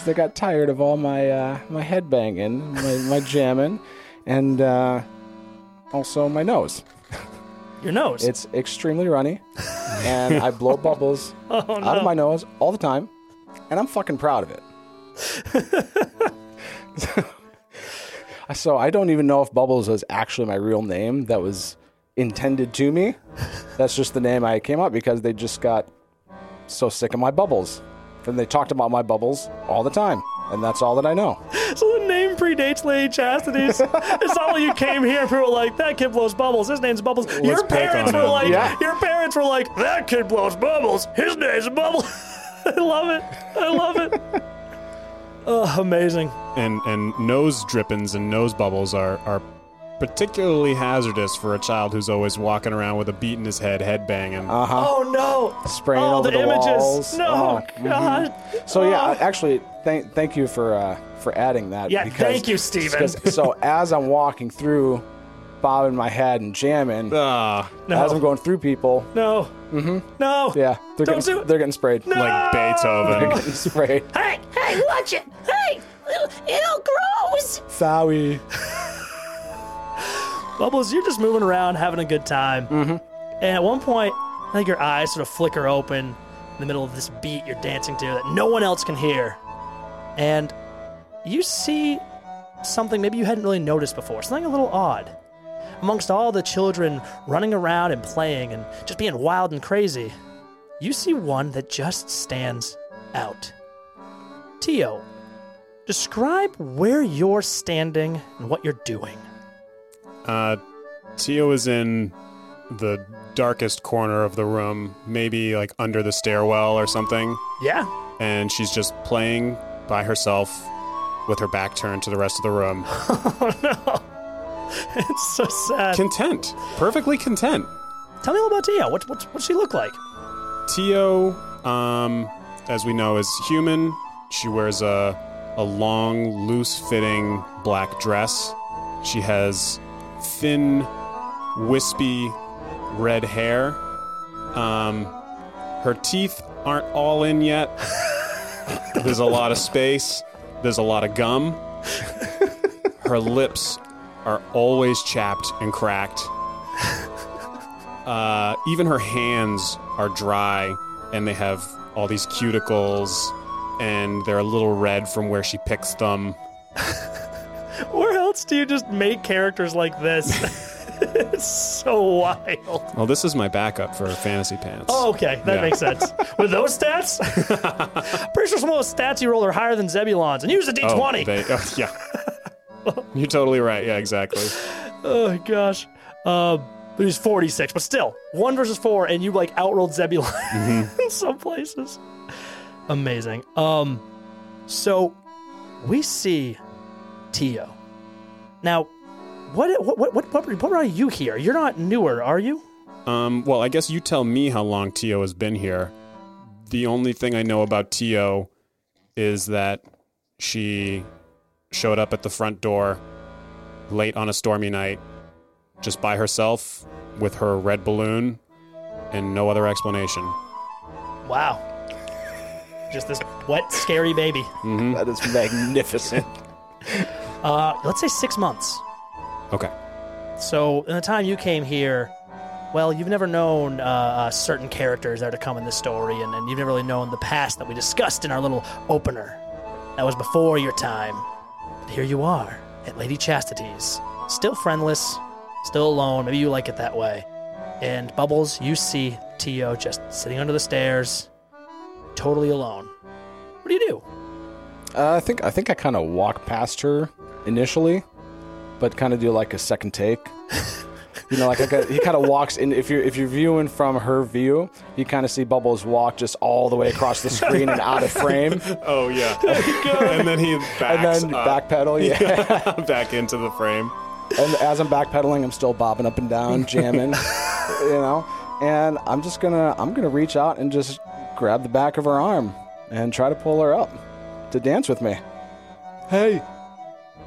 Speaker 5: 'Cause they got tired of all my uh my head banging, my, my jamming, and uh also my nose.
Speaker 2: Your nose.
Speaker 5: It's extremely runny, and I blow bubbles
Speaker 2: oh no.
Speaker 5: out of my nose all the time, and I'm fucking proud of it. so I don't even know if Bubbles was actually my real name that was intended to me. That's just the name I came up because they just got so sick of my bubbles. And they talked about my bubbles all the time. And that's all that I know.
Speaker 2: So the name predates Lady Chastity's. it's not like you came here and people were like, that kid blows bubbles. His name's Bubbles. your parents were
Speaker 4: him.
Speaker 2: like,
Speaker 5: Yeah.
Speaker 2: your parents were like, that kid blows bubbles. His name's Bubbles. I love it. I love it. oh, amazing.
Speaker 4: and and nose drippings and nose bubbles are are particularly hazardous for a child who's always walking around with a beat in his head, head banging.
Speaker 5: Uh huh.
Speaker 2: Oh no.
Speaker 5: Spraying
Speaker 2: oh,
Speaker 5: over
Speaker 2: the,
Speaker 5: the,
Speaker 2: images.
Speaker 5: walls.
Speaker 2: No,
Speaker 5: Oh.
Speaker 2: God.
Speaker 5: So yeah,
Speaker 2: Oh.
Speaker 5: I- actually, thank thank you for uh, for adding that.
Speaker 2: Yeah,
Speaker 5: because,
Speaker 2: thank you, Steven.
Speaker 5: because- so as I'm walking through, bobbing my head and jamming,
Speaker 4: Ah,
Speaker 2: No.
Speaker 5: as I'm going through people,
Speaker 2: No. Mm-hmm. No.
Speaker 5: yeah, they're
Speaker 2: Don't
Speaker 5: getting
Speaker 2: do it.
Speaker 5: they're getting sprayed.
Speaker 2: No.
Speaker 4: like Beethoven.
Speaker 5: Getting sprayed.
Speaker 6: Hey, hey, watch it! Hey, it'll grows!
Speaker 5: Sorry.
Speaker 2: Bubbles, you're just moving around, having a good time. Mm-hmm. And at one point, I think your eyes sort of flicker open in the middle of this beat you're dancing to that no one else can hear. And you see something maybe you hadn't really noticed before, something a little odd. Amongst all the children running around and playing and just being wild and crazy, you see one that just stands out. Tio, describe where you're standing and what you're doing.
Speaker 4: Uh, Tio is in the darkest corner of the room, maybe like under the stairwell or something,
Speaker 2: Yeah.
Speaker 4: and she's just playing by herself with her back turned to the rest of the room.
Speaker 2: Oh no. It's so sad.
Speaker 4: content. Perfectly content.
Speaker 2: Tell me a little about Tia. What what what's she look like?
Speaker 4: Tio, um, as we know, is human. She wears a, a long, loose fitting black dress. She has thin, wispy red hair. Um, her teeth aren't all in yet. There's a lot of space, there's a lot of gum. Her lips are always chapped and cracked. Uh, even her hands are dry and they have all these cuticles and they're a little red from where she picks them.
Speaker 2: Where else do you just make characters like this? it's so wild.
Speaker 4: Well, this is my backup for fantasy pants.
Speaker 2: Oh, okay, that
Speaker 4: Yeah.
Speaker 2: makes sense. With those stats, pretty sure some of those stats you roll are higher than Zebulon's, and you use a
Speaker 4: Oh,
Speaker 2: d20.
Speaker 4: they- oh, yeah. You're totally right. Yeah, exactly.
Speaker 2: Oh gosh. But he's 46, but still, one versus four, and you like outrolled Zebulon in some places. Amazing. Um, so we see Tio. Now, what what what what, what, what are you here? You're not newer, are you?
Speaker 4: Um, well, I guess you tell me how long Tio has been here. The only thing I know about Tio is that she showed up at the front door late on a stormy night, just by herself with her red balloon and no other explanation.
Speaker 2: Wow. Just this wet, scary baby.
Speaker 5: That is magnificent.
Speaker 2: Uh, let's say six months.
Speaker 4: Okay.
Speaker 2: So, in the time you came here, well, you've never known uh, uh, certain characters that are to come in this story, and, and you've never really known the past that we discussed in our little opener. That was before your time. But here you are, at Lady Chastity's. Still friendless, still alone. Maybe you like it that way. And Bubbles, you see Tio just sitting under the stairs, totally alone. What do you do?
Speaker 5: Uh, I think I think I kind of walk past her initially, but kind of do like a second take. You know, like I got, he kind of walks in. If you're if you're viewing from her view, you kind of see Bubbles walk just all the way across the screen and out of frame,
Speaker 4: Oh yeah. and then he
Speaker 5: and then
Speaker 4: up,
Speaker 5: backpedal. Yeah.
Speaker 4: back into the frame.
Speaker 5: and as I'm backpedaling, I'm still bobbing up and down, jamming. you know, and I'm just gonna I'm gonna reach out and just grab the back of her arm and try to pull her up to dance with me. Hey,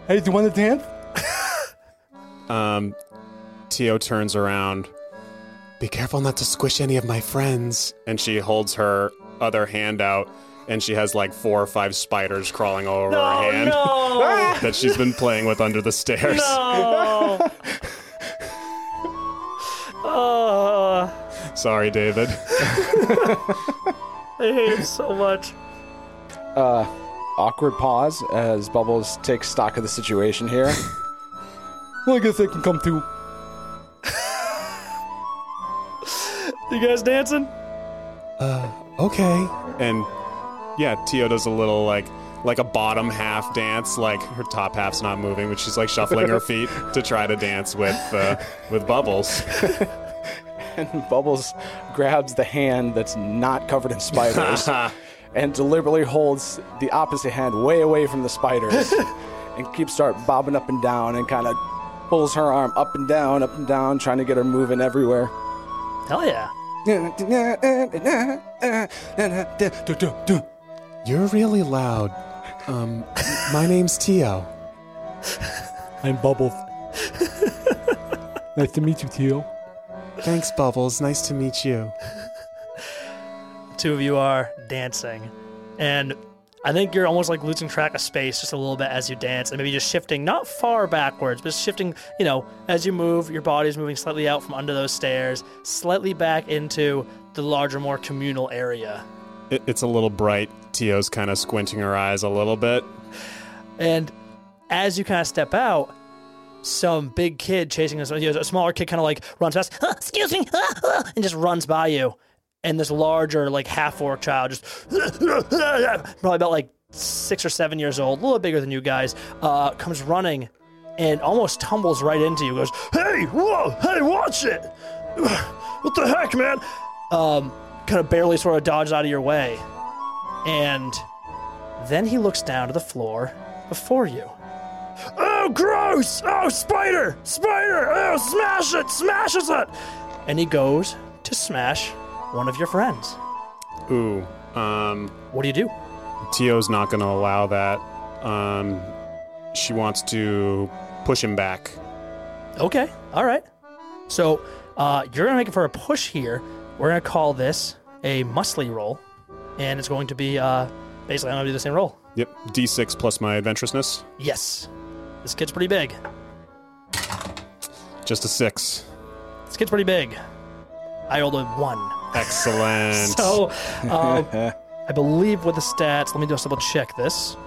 Speaker 5: hey, do you want to dance?
Speaker 4: Um, Tio turns around. Be careful not to squish any of my friends. And she holds her other hand out, and she has like four or five spiders crawling all over her hand
Speaker 2: no!
Speaker 4: that she's been playing with under the stairs.
Speaker 2: no! Oh,
Speaker 4: Sorry, David.
Speaker 2: I hate him so much.
Speaker 5: Uh, awkward pause as Bubbles takes stock of the situation here. well, I guess they can come too.
Speaker 2: You guys dancing?
Speaker 4: Uh, okay. And yeah, Tio does a little like like a bottom half dance, like her top half's not moving, but she's like shuffling her feet to try to dance with uh, with Bubbles.
Speaker 5: And Bubbles grabs the hand that's not covered in spiders and deliberately holds the opposite hand way away from the spiders and keeps start bobbing up and down and kind of pulls her arm up and down, up and down, trying to get her moving everywhere.
Speaker 2: Hell yeah.
Speaker 4: You're really loud. Um, my name's Tio.
Speaker 5: I'm Bubbles. nice to meet you, Teal.
Speaker 4: Thanks, Bubbles. Nice to meet you.
Speaker 2: Two of you are dancing. And I think you're almost like losing track of space just a little bit as you dance and maybe just shifting not far backwards, but shifting, you know, as you move, your body's moving slightly out from under those stairs, slightly back into the larger, more communal area.
Speaker 4: It, it's a little bright. Tio's kind of squinting her eyes a little bit.
Speaker 2: And as you kind of step out, some big kid chasing us, you know, a smaller kid kind of like runs past, "Ah, excuse me, ah, ah," and just runs by you. And this larger, like half orc child, just probably about like six or seven years old, a little bigger than you guys, uh, comes running and almost tumbles right into you. Goes, "Hey, whoa, hey, watch it! What the heck, man?" Um, kind of barely sort of dodges out of your way, and then he looks down to the floor before you. Oh, gross! Oh, spider! Spider! Oh, smash it! Smashes it! And he goes to smash one of your friends.
Speaker 4: Ooh. Um,
Speaker 2: What do you do?
Speaker 4: Tio's not going to allow that. Um, she wants to push him back.
Speaker 2: Okay, all right. So uh, you're gonna make it for a push here. We're gonna call this a muscly roll, and it's going to be uh, basically I'm gonna do the same roll.
Speaker 4: Yep. D6 plus my adventurousness.
Speaker 2: Yes, this kid's pretty big.
Speaker 4: Just a six.
Speaker 2: This kid's pretty big. I rolled a one.
Speaker 4: Excellent.
Speaker 2: So um, I believe with the stats, let me just double check this.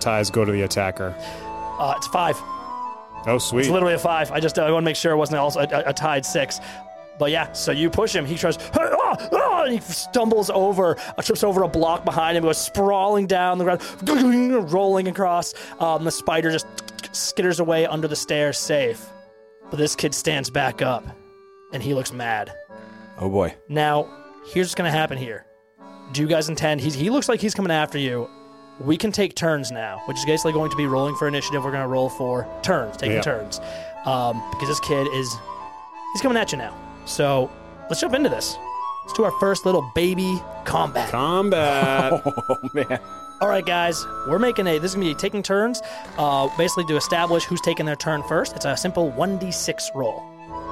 Speaker 4: Ties go to the attacker.
Speaker 2: Uh, it's five.
Speaker 4: Oh, sweet.
Speaker 2: It's literally a five. I just uh, I want to make sure it wasn't also a, a, a tied six. But yeah, so you push him. He tries, "Hey, ah, ah," and he stumbles over, uh, trips over a block behind him, goes sprawling down the ground, rolling across. Um, the spider just skitters away under the stairs, safe. But this kid stands back up, and he looks mad.
Speaker 5: Oh boy.
Speaker 2: Now, here's what's gonna happen here. Do you guys intend? He's, he looks like he's coming after you. We can take turns now, which is basically going to be rolling for initiative. We're gonna roll for turns, taking
Speaker 4: Yeah.
Speaker 2: turns, um, because this kid is he's coming at you now. So let's jump into this. Let's do our first little baby combat.
Speaker 4: Combat.
Speaker 5: Oh man.
Speaker 2: All right, guys, we're making a. This is gonna be taking turns, uh, basically to establish who's taking their turn first. It's a simple one d six roll.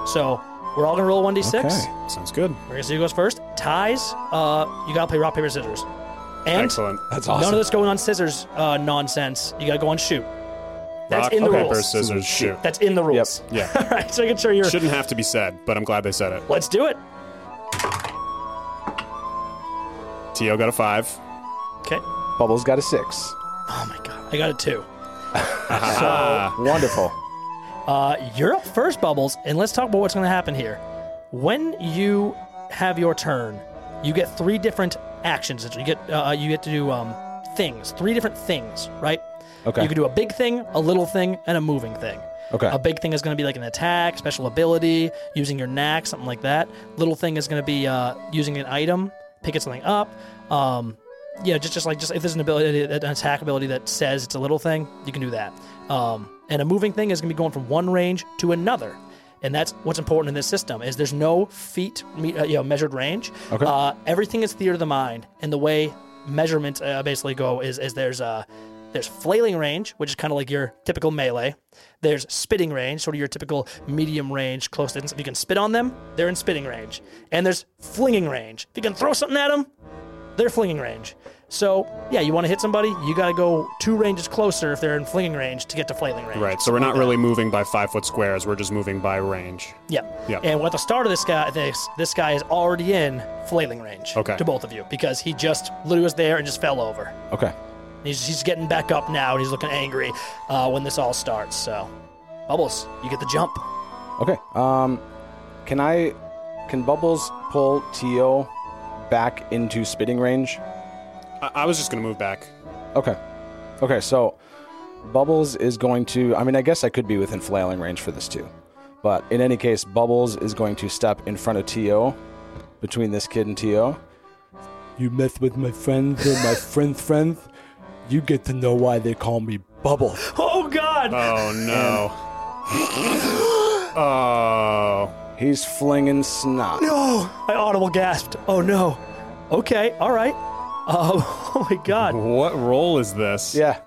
Speaker 2: So we're all gonna roll one d six.
Speaker 5: Okay.
Speaker 4: Sounds good.
Speaker 2: We're gonna see who goes first. Ties, uh, you gotta play rock, paper, scissors. And
Speaker 4: Excellent.
Speaker 5: That's awesome.
Speaker 2: none of this going on scissors uh, nonsense. You gotta go on shoot. That's
Speaker 4: Rock,
Speaker 2: in the
Speaker 4: paper,
Speaker 2: rules.
Speaker 4: scissors, shoot.
Speaker 2: That's in the rules.
Speaker 4: Yeah.
Speaker 2: All right, so making sure you're.
Speaker 4: Shouldn't have to be said, but I'm glad they said it.
Speaker 2: Let's do it.
Speaker 4: Tio got a five.
Speaker 2: Okay.
Speaker 5: Bubbles got a six.
Speaker 2: Oh my god, I got a two.
Speaker 4: Ah,
Speaker 5: Wonderful.
Speaker 2: Uh, you're up first, Bubbles, and let's talk about what's going to happen here. When you have your turn, you get three different actions. You get uh, you get to do um, things, three different things, right?
Speaker 5: Okay.
Speaker 2: You can do a big thing, a little thing, and a moving thing.
Speaker 5: Okay.
Speaker 2: A big thing is going to be like an attack, special ability, using your knack, something like that. Little thing is going to be uh, using an item, picking something up. Um, yeah, just just like just if there's an ability, an attack ability that says it's a little thing, you can do that. Um, and a moving thing is going to be going from one range to another. And that's what's important in this system is there's no feet, uh, you know, measured range.
Speaker 5: Okay.
Speaker 2: Uh, everything is theater of the mind, and the way measurements uh, basically go is is there's uh, there's flailing range, which is kind of like your typical melee. There's spitting range, sort of your typical medium range, close distance. If you can spit on them, they're in spitting range. And there's flinging range. If you can throw something at them, they're flinging range. So yeah, you want to hit somebody, you got to go two ranges closer if they're in flinging range to get to flailing range.
Speaker 4: right. So we're not really moving by five foot squares. We're just moving by range.
Speaker 2: Yeah.
Speaker 4: Yeah.
Speaker 2: And at the start of this guy, this this guy is already in flailing range.
Speaker 4: Okay.
Speaker 2: To both of you because he just literally was there and just fell over.
Speaker 5: Okay.
Speaker 2: He's, he's getting back up now and he's looking angry uh, when this all starts. So, Bubbles, you get the jump.
Speaker 5: Okay. Um, can I? Can Bubbles pull Tio back into spitting range?
Speaker 4: I, I was just gonna move back.
Speaker 5: Okay. Okay. So Bubbles is going to. I mean, I guess I could be within flailing range for this too, but in any case, Bubbles is going to step in front of Tio, between this kid and Tio. You mess with my friends or my friends' friends, you get to know why they call me Bubble.
Speaker 2: Oh, God!
Speaker 4: Oh no. oh.
Speaker 5: He's flinging snot.
Speaker 2: no! I audible gasped. Oh, no. Okay, all right. Um, oh, my God.
Speaker 4: What role is this?
Speaker 5: Yeah.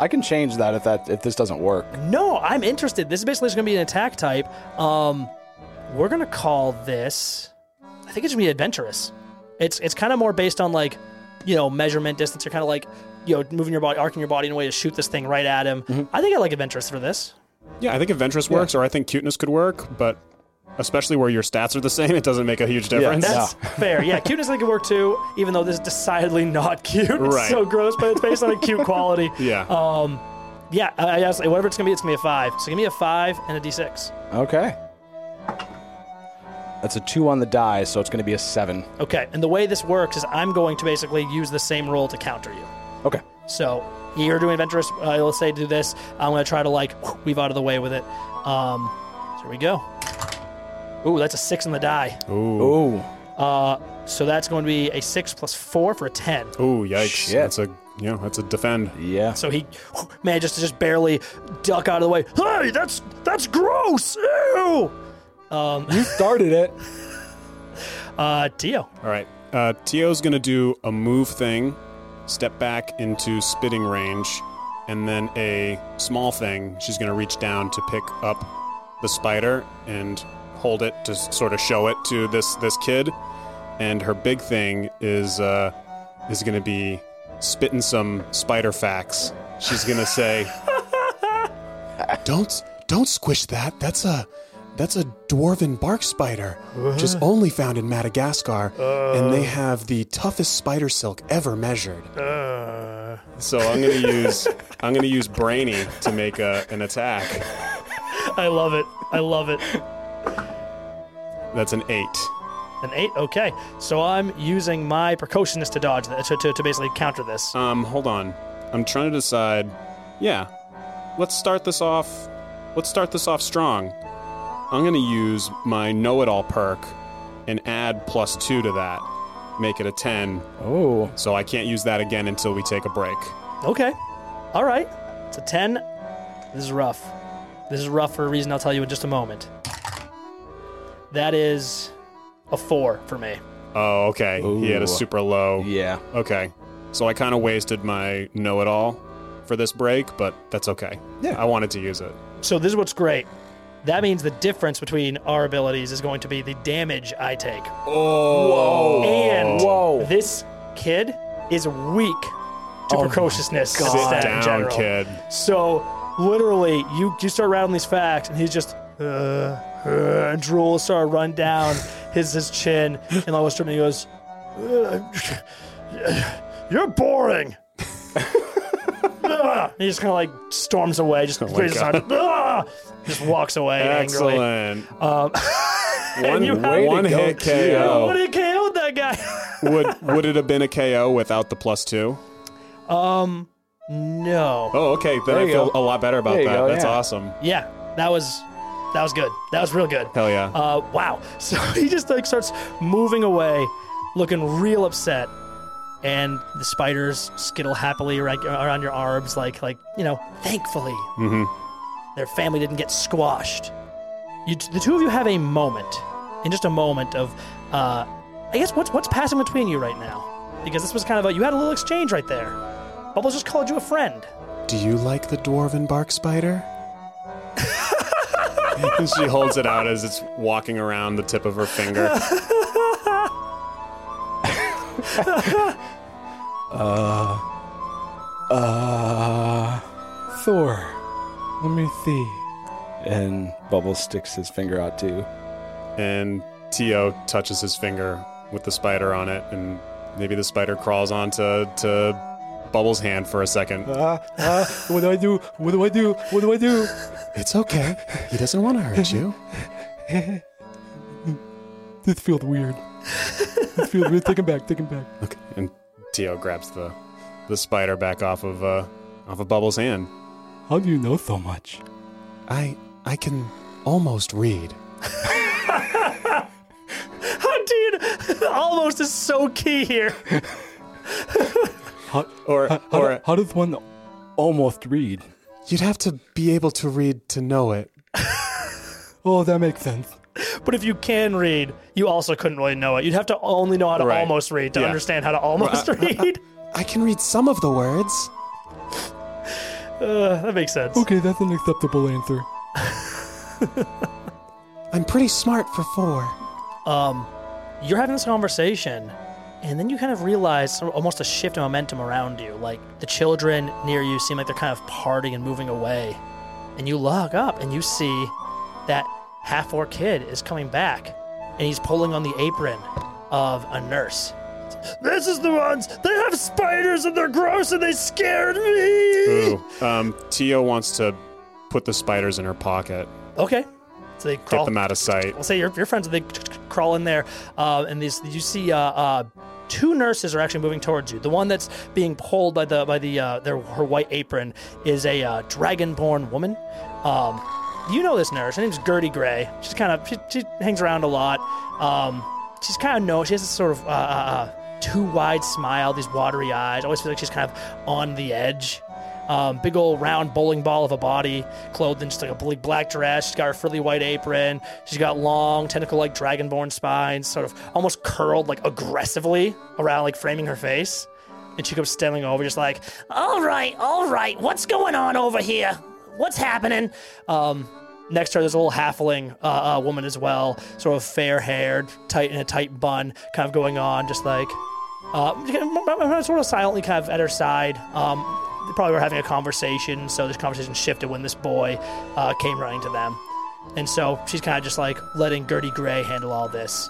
Speaker 5: I can change that if that if this doesn't work.
Speaker 2: No, I'm interested. This is basically just going to be an attack type. Um, we're going to call this. I think it's going to be adventurous. It's it's kind of more based on like, you know, measurement distance. You're kind of like, you know, moving your body, arcing your body in a way to shoot this thing right at him. I think I like adventurous for this.
Speaker 4: Yeah, I think adventurous works, or I think cuteness could work, but especially where your stats are the same, it doesn't make a huge difference.
Speaker 2: Yeah, That's fair. Yeah, cuteness I think could work too, even though this is decidedly not cute. It's
Speaker 4: Right.
Speaker 2: so gross, but it's based on a cute quality.
Speaker 4: Yeah.
Speaker 2: Um, yeah, I, I guess whatever it's gonna be, it's gonna be a five. So give me a five and a d6.
Speaker 5: Okay. That's a two on the die, so it's going to be a seven.
Speaker 2: Okay, and the way this works is I'm going to basically use the same roll to counter you.
Speaker 5: Okay.
Speaker 2: So you're doing adventurous. Uh, let's say do this. I'm gonna try to like weave out of the way with it. Um, so here we go. Ooh, that's a six on the die.
Speaker 4: Ooh.
Speaker 5: Ooh.
Speaker 2: Uh, so that's going to be a six plus four for a ten.
Speaker 4: Ooh, yikes.
Speaker 5: Shit.
Speaker 4: That's a yeah, that's a defend.
Speaker 5: Yeah.
Speaker 2: So he manages to just barely duck out of the way. Hey, that's that's gross. Ew.
Speaker 5: You started it.
Speaker 2: Uh, Tio.
Speaker 4: All right. Uh, Tio's going to do a move thing, step back into spitting range, and then a small thing. She's going to reach down to pick up the spider and hold it to sort of show it to this this kid. And her big thing is uh, is going to be spitting some spider facts. She's going to say, "Don't don't squish that. That's a that's a dwarven bark spider, which is only found in Madagascar, and they have the toughest spider silk ever measured. So I'm gonna use I'm gonna use Brainy to make a, an attack.
Speaker 2: I love it. I love it.
Speaker 4: That's an eight.
Speaker 2: An eight. Okay. So I'm using my precociousness to dodge that to, to, to basically counter this.
Speaker 4: Um, hold on. I'm trying to decide. Yeah, let's start this off. Let's start this off strong. I'm gonna use my know-it-all perk and add plus two to that, make it a ten.
Speaker 5: Oh.
Speaker 4: So I can't use that again until we take a break.
Speaker 2: Okay. All right. It's a 10. This is rough. This is rough for a reason I'll tell you in just a moment. That is a 4 for me.
Speaker 4: Oh, okay. He had a
Speaker 5: Ooh.
Speaker 4: super low.
Speaker 5: Yeah.
Speaker 4: Okay. So I kind of wasted my know it all for this break, but that's okay.
Speaker 5: Yeah.
Speaker 4: I wanted to use it.
Speaker 2: So this is what's great. That means the difference between our abilities is going to be the damage I take.
Speaker 4: Oh.
Speaker 2: And
Speaker 5: Whoa.
Speaker 2: this kid is weak to
Speaker 5: Oh my
Speaker 2: precociousness
Speaker 5: God.
Speaker 4: Sit
Speaker 2: stat in
Speaker 4: down,
Speaker 2: general.
Speaker 4: kid.
Speaker 2: So literally, you you start rattling these facts, and he's just uh, and drool start run down his his chin, and all of a sudden he goes, uh, "You're boring." Ah, he just kind of like storms away, just
Speaker 4: Oh my
Speaker 2: raises his
Speaker 4: God.
Speaker 2: arm, ah, just walks away angrily.
Speaker 4: Excellent.
Speaker 2: Um,
Speaker 4: One,
Speaker 2: you
Speaker 5: have-
Speaker 4: one
Speaker 5: to
Speaker 4: hit
Speaker 5: kid.
Speaker 4: KO.
Speaker 2: what did KO that guy?
Speaker 4: would would it have been a KO without the plus two?
Speaker 2: um, no.
Speaker 4: Oh, okay. Then
Speaker 5: There
Speaker 4: I
Speaker 5: you
Speaker 4: feel
Speaker 5: go.
Speaker 4: a lot better about
Speaker 5: There you
Speaker 4: that.
Speaker 5: go,
Speaker 4: That's
Speaker 5: yeah.
Speaker 4: awesome.
Speaker 2: Yeah, that was that was good. That was real good.
Speaker 4: Hell yeah.
Speaker 2: Uh, wow. So he just like starts moving away, looking real upset, and the spiders skittle happily right around your arms, like like you know, thankfully
Speaker 4: hmm
Speaker 2: their family didn't get squashed. You, the two of you have a moment, in just a moment of, uh, I guess what's what's passing between you right now, because this was kind of a you had a little exchange right there. Bubbles just called you a friend.
Speaker 4: Do you like the dwarven bark spider? And she holds it out as it's walking around the tip of her finger.
Speaker 5: Uh. Uh. Thor. Let me see. And Bubble sticks his finger out too.
Speaker 4: and Tio touches his finger with the spider on it, and maybe the spider crawls onto to Bubbles' hand for a second.
Speaker 5: Ah, ah, what do I do? What do I do? What do I do?
Speaker 4: It's okay. He doesn't want to hurt you.
Speaker 5: This feels weird. This feels weird. Take him back. Take him back.
Speaker 4: Okay. And Tio grabs the the spider back off of uh, off of Bubbles' hand.
Speaker 5: How do you know so much?
Speaker 4: I I can almost read.
Speaker 2: Dude, almost is so key here.
Speaker 5: How,
Speaker 4: Or
Speaker 5: how, how,
Speaker 4: or
Speaker 5: do- how does one almost read?
Speaker 4: you'd have to be able to read to know it.
Speaker 5: Oh, that makes sense.
Speaker 2: But if you can read, you also couldn't really know it. You'd have to only know how to
Speaker 4: Right.
Speaker 2: almost read to
Speaker 4: Yeah.
Speaker 2: understand how to almost read.
Speaker 4: I can read some of the words.
Speaker 2: Uh, that makes sense.
Speaker 5: Okay, that's an acceptable answer.
Speaker 4: I'm pretty smart for four.
Speaker 2: Um, you're having this conversation, and then you kind of realize almost a shift in momentum around you. Like the children near you seem like they're kind of parting and moving away. And you look up and you see that half orc kid is coming back, and he's pulling on the apron of a nurse. This is the ones. They have spiders and they're gross and they scared me.
Speaker 4: Ooh. Um, Tio wants to put the spiders in her pocket,
Speaker 2: Okay, so they
Speaker 4: get
Speaker 2: crawl.
Speaker 4: them out of sight.
Speaker 2: We'll say your, your friends they crawl in there, uh, and these you see uh, uh, two nurses are actually moving towards you. The one that's being pulled by the by the uh, their her white apron is a uh, dragonborn woman. Um, you know this nurse. Her name's Gertie Gray. She's kind of she, she hangs around a lot. Um, she's kind of no. She has this sort of uh, uh, uh, too wide smile, these watery eyes. Always feels like she's kind of on the edge. Um, big old round bowling ball of a body, clothed in just like a big black dress. She's got her frilly white apron. She's got long, tentacle-like dragonborn spines, sort of almost curled like aggressively around, like framing her face. And she comes stealing over, just like,
Speaker 6: All right, all right. What's going on over here? What's happening?
Speaker 2: Um, next to her, there's a little halfling uh, uh, woman as well, sort of fair haired, tight in a tight bun, kind of going on, just like uh, sort of silently, kind of at her side. Um, they probably were having a conversation, so this conversation shifted when this boy uh, came running to them, and so she's kind of just like letting Gertie Gray handle all this.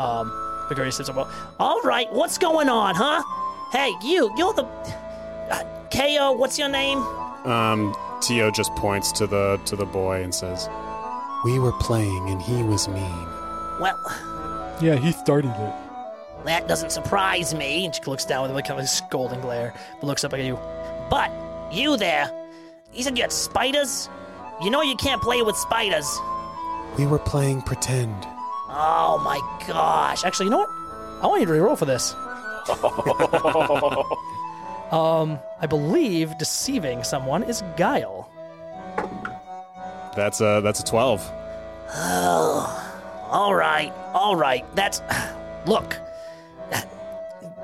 Speaker 2: Um, but Gertie says, "Well,
Speaker 6: All right, what's going on, huh? Hey, you, you're the. Uh, KO, what's your name?
Speaker 4: Um, Tio just points to the to the boy and says, "We were playing and he was mean."
Speaker 6: Well,
Speaker 7: Yeah, he started it.
Speaker 6: that doesn't surprise me.
Speaker 2: and she looks down with like kind of a scolding glare, but looks up at you.
Speaker 6: But, you there, you said you had spiders? You know you can't play with spiders.
Speaker 4: We were playing pretend.
Speaker 6: Oh my gosh.
Speaker 2: Actually, you know what? I want you to reroll for this. um, I believe deceiving someone is guile.
Speaker 4: That's a that's a twelve.
Speaker 6: Oh, All right, all right. That's. Look.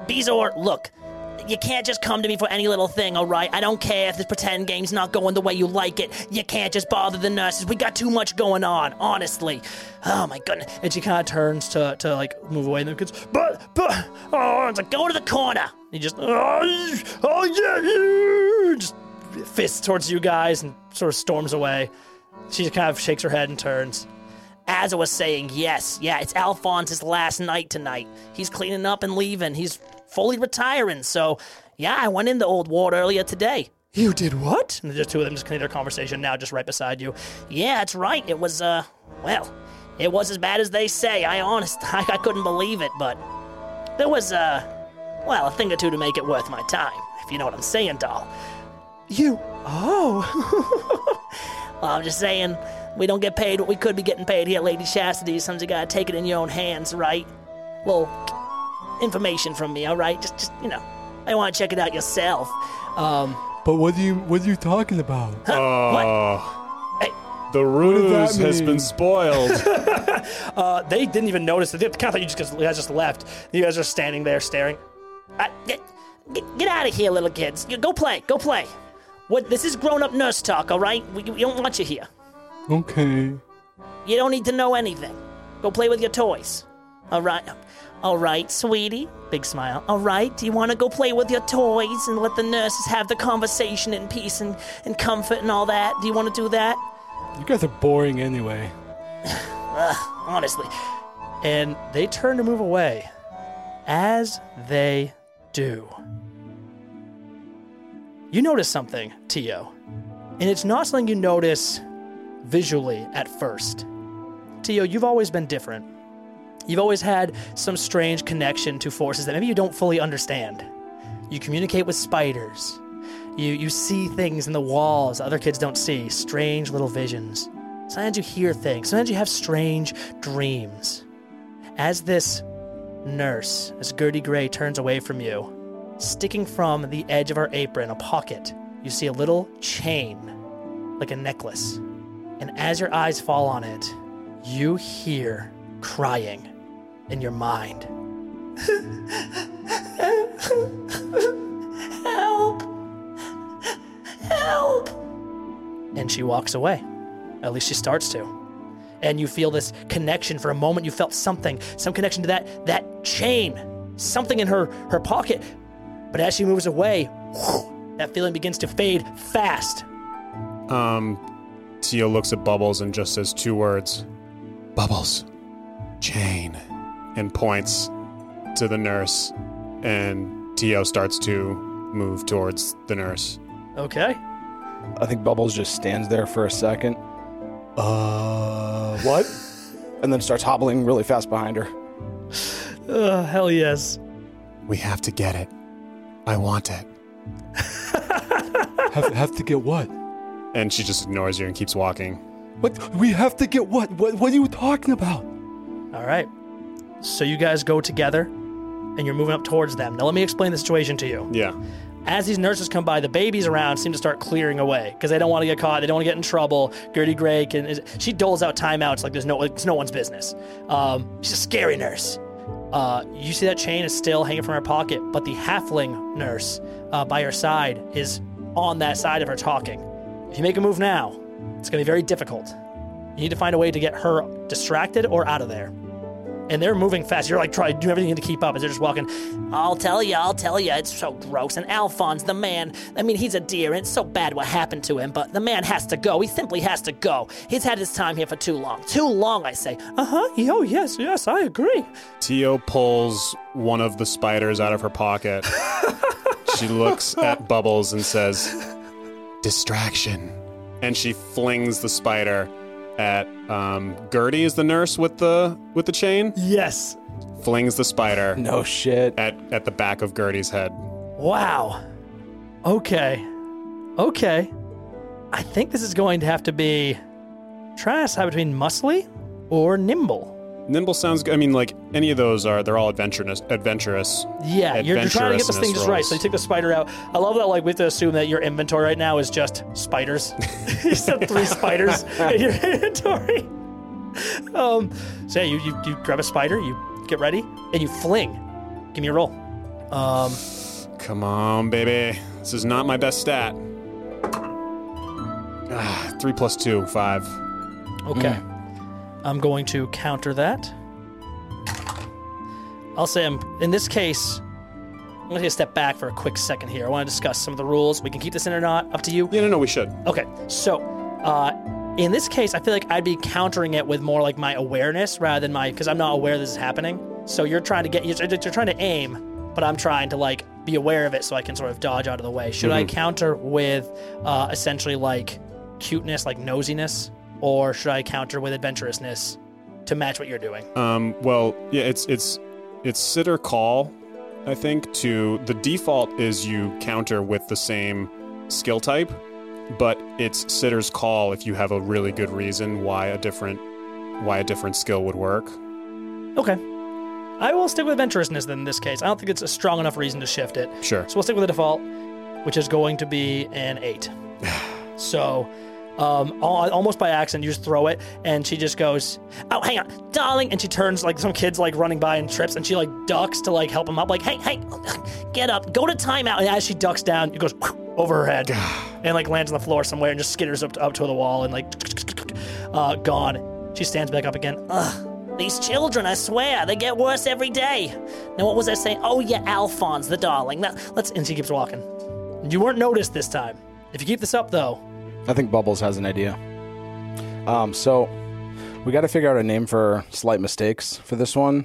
Speaker 6: Bezor, look. You can't just come to me for any little thing, all right? I don't care if this pretend game's not going the way you like it. You can't just bother the nurses. We got too much going on, honestly. Oh my goodness.
Speaker 2: And she kind of turns to, to like move away, and the kids,
Speaker 6: But, but, oh, it's like, go to the corner.
Speaker 2: he just, oh, oh yeah, yeah," just fists towards you guys and sort of storms away. She just kind of shakes her head and turns.
Speaker 6: As I was saying, yes, yeah, it's Alphonse's last night tonight. He's cleaning up and leaving. He's fully retiring, so yeah, I went in the old ward earlier today.
Speaker 2: You did what? And the two of them just continue their conversation now, just right beside you.
Speaker 6: Yeah, that's right. It was, uh, well, it was as bad as they say. I honest, I, I couldn't believe it, but there was, uh, well, a thing or two to make it worth my time, if you know what I'm saying, doll.
Speaker 2: You? Oh.
Speaker 6: Well, I'm just saying, we don't get paid what we could be getting paid here, Lady Chastity. Sometimes you gotta take it in your own hands, right? Well, information from me, all right? Just, just you know, I want to check it out yourself.
Speaker 2: um,
Speaker 7: But what do you what are you talking about?
Speaker 4: Oh,
Speaker 6: Hey,
Speaker 4: the
Speaker 7: does
Speaker 4: ruse
Speaker 7: that
Speaker 4: has been spoiled.
Speaker 2: uh, they didn't even notice. They kind of thought you just, you guys just left. You guys are standing there staring.
Speaker 6: uh, get, get, get out of here, little kids. You- Go play, go play. What? This is grown-up nurse talk, all right? We, we don't want you here.
Speaker 7: Okay.
Speaker 6: You don't need to know anything. Go play with your toys. All right. All right, sweetie. Big smile. All right. Do you want to go play with your toys and let the nurses have the conversation in peace and, and comfort and all that? Do you want to do that?
Speaker 7: You guys are boring anyway.
Speaker 6: Ugh, honestly.
Speaker 2: And they turn to move away. As they do. You notice something, Tio. And it's not something you notice visually at first. Tio, you've always been different. You've always had some strange connection to forces that maybe you don't fully understand. You communicate with spiders. You, you see things in the walls other kids don't see, strange little visions. Sometimes you hear things, sometimes you have strange dreams. As this nurse, as Gertie Gray turns away from you, sticking from the edge of her apron, a pocket, you see a little chain, like a necklace. And as your eyes fall on it, you hear crying in your mind.
Speaker 6: Help! Help!
Speaker 2: and she walks away. At least she starts to. And you feel this connection for a moment. You felt something, some connection to that that chain, something in her her pocket. But as she moves away, that feeling begins to fade fast.
Speaker 4: um, Tio looks at Bubbles and just says two words: Bubbles, chain, and points to the nurse. And Tio starts to move towards the nurse.
Speaker 2: Okay.
Speaker 5: I think Bubbles just stands there for a second. Uh, what? and then starts hobbling really fast behind her.
Speaker 2: Uh, hell yes.
Speaker 4: We have to get it. I want it.
Speaker 7: Have, have to get what?
Speaker 4: And she just ignores you and keeps walking.
Speaker 7: What? We have to get what? What, what are you talking about?
Speaker 2: All right. So you guys go together and you're moving up towards them. Now, let me explain the situation to you.
Speaker 4: Yeah.
Speaker 2: As these nurses come by, the babies around seem to start clearing away because they don't want to get caught. They don't want to get in trouble. Gertie Gray can, is, she doles out timeouts like there's no, it's no one's business. Um, she's a scary nurse. Uh, you see that chain is still hanging from her pocket, but the halfling nurse uh, by her side is on that side of her talking. If you make a move now, it's going to be very difficult. You need to find a way to get her distracted or out of there. And they're moving fast. You're like trying to do everything to keep up as they're just walking.
Speaker 6: I'll tell you, I'll tell you, it's so gross. And Alphonse, the man, I mean, he's a dear, and it's so bad what happened to him, but the man has to go. He simply has to go. He's had his time here for too long. Too long, I say.
Speaker 2: Uh huh. Oh, yes, yes, I agree.
Speaker 4: Tio pulls one of the spiders out of her pocket. she looks at Bubbles and says, Distraction. And she flings the spider at um, Gertie is the nurse with the with the chain.
Speaker 2: Yes.
Speaker 4: Flings the spider
Speaker 5: No shit.
Speaker 4: at, at the back of Gertie's head.
Speaker 2: Wow. Okay. Okay. I think this is going to have to be trying to decide between muscly or nimble.
Speaker 4: Nimble sounds good. I mean, like any of those are, they're all adventurous. Adventurous.
Speaker 2: Yeah, you're, you're trying to get this thing just right. So you take the spider out. I love that. Like we have to assume that your inventory right now is just spiders. you said three spiders in your inventory. Um, so yeah, you, you you grab a spider, you get ready, and you fling. Give me a roll. Um,
Speaker 4: Come on, baby. This is not my best stat. Ah, three plus two, five.
Speaker 2: Okay. I'm going to counter that. I'll say I'm in this case. I'm going to take a step back for a quick second here. I want to discuss some of the rules. We can keep this in or not. Up to you.
Speaker 4: Yeah, no, no, we should.
Speaker 2: Okay, so uh, in this case, I feel like I'd be countering it with more like my awareness rather than my because I'm not aware this is happening. So you're trying to get you're, you're trying to aim, but I'm trying to like be aware of it so I can sort of dodge out of the way. Should I counter with uh, essentially like cuteness, like nosiness, or should I counter with adventurousness to match what you're doing?
Speaker 4: Um, well, yeah, it's it's it's sit or call. I think to the default is you counter with the same skill type, but it's sitter's call if you have a really good reason why a different why a different skill would work.
Speaker 2: Okay. I will stick with adventurousness then in this case. I don't think it's a strong enough reason to shift it.
Speaker 4: Sure.
Speaker 2: So we'll stick with the default, which is going to be an eight. so, um, al- almost by accident, you just throw it, and she just goes, "Oh, hang on, darling!" And she turns like some kids like running by and trips, and she like ducks to like help him up, like, "Hey, hey, get up, go to timeout!" And as she ducks down, it goes over her head, and like lands on the floor somewhere, and just skitters up to, up to the wall, and like, uh, gone. She stands back up again. Ugh.
Speaker 6: These children, I swear, they get worse every day. Now, what was I saying? Oh, yeah, Alphonse, the darling. Now,
Speaker 2: Let's and she keeps walking. You weren't noticed this time. If you keep this up, though,
Speaker 5: I think Bubbles has an idea. Um, so we got to figure out a name for slight mistakes for this one.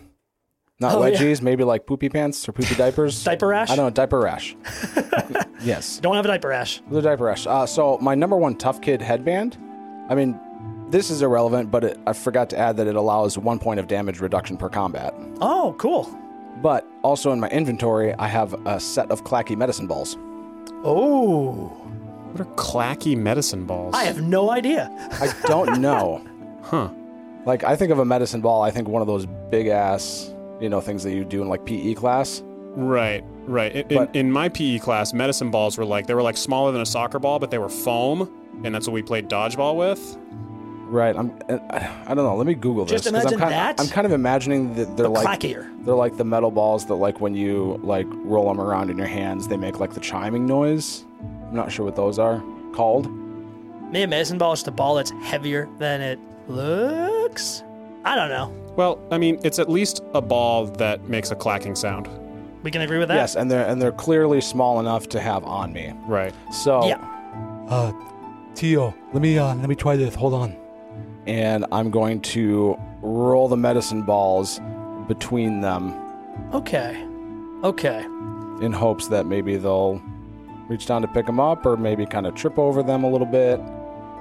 Speaker 5: Not
Speaker 2: Oh, yeah.
Speaker 5: wedgies, maybe like poopy pants or poopy diapers.
Speaker 2: diaper rash.
Speaker 5: I don't know, diaper rash. yes,
Speaker 2: Don't have a diaper rash.
Speaker 5: the diaper rash. Uh, so my number one tough kid headband. I mean, this is irrelevant, but it, I forgot to add that it allows one point of damage reduction per combat.
Speaker 2: Oh, cool.
Speaker 5: But also in my inventory, I have a set of clacky medicine balls.
Speaker 2: Oh,
Speaker 4: What are clacky medicine balls?
Speaker 2: I have no idea.
Speaker 5: I don't know.
Speaker 4: Huh.
Speaker 5: Like I think of a medicine ball, I think one of those big ass, you know, things that you do in like PE class.
Speaker 4: Right, right. In,
Speaker 5: But-
Speaker 4: in, in my PE class, medicine balls were like they were like smaller than a soccer ball, but they were foam, and that's what we played dodgeball with.
Speaker 5: Right. I'm. I I don't know. Let me Google this.
Speaker 2: Just
Speaker 5: 'cause
Speaker 2: imagine
Speaker 5: I'm kind
Speaker 2: that,
Speaker 5: I'm kind of imagining that they're
Speaker 2: but
Speaker 5: like
Speaker 2: clackier.
Speaker 5: they're like the metal balls that like when you like roll them around in your hands, they make like the chiming noise. I'm not sure what those are called.
Speaker 2: Maybe a medicine ball is just a ball that's heavier than it looks. I don't know.
Speaker 4: Well, I mean, it's at least a ball that makes a clacking sound.
Speaker 2: We can agree with that.
Speaker 5: Yes, and they're and they're clearly small enough to have on me.
Speaker 4: Right.
Speaker 5: So
Speaker 2: Yeah.
Speaker 7: Uh, Tio, let me uh, let me try this. Hold on.
Speaker 5: and I'm going to roll the medicine balls between them
Speaker 2: Okay. Okay.
Speaker 5: in hopes that maybe they'll reach down to pick them up or maybe kind of trip over them a little bit.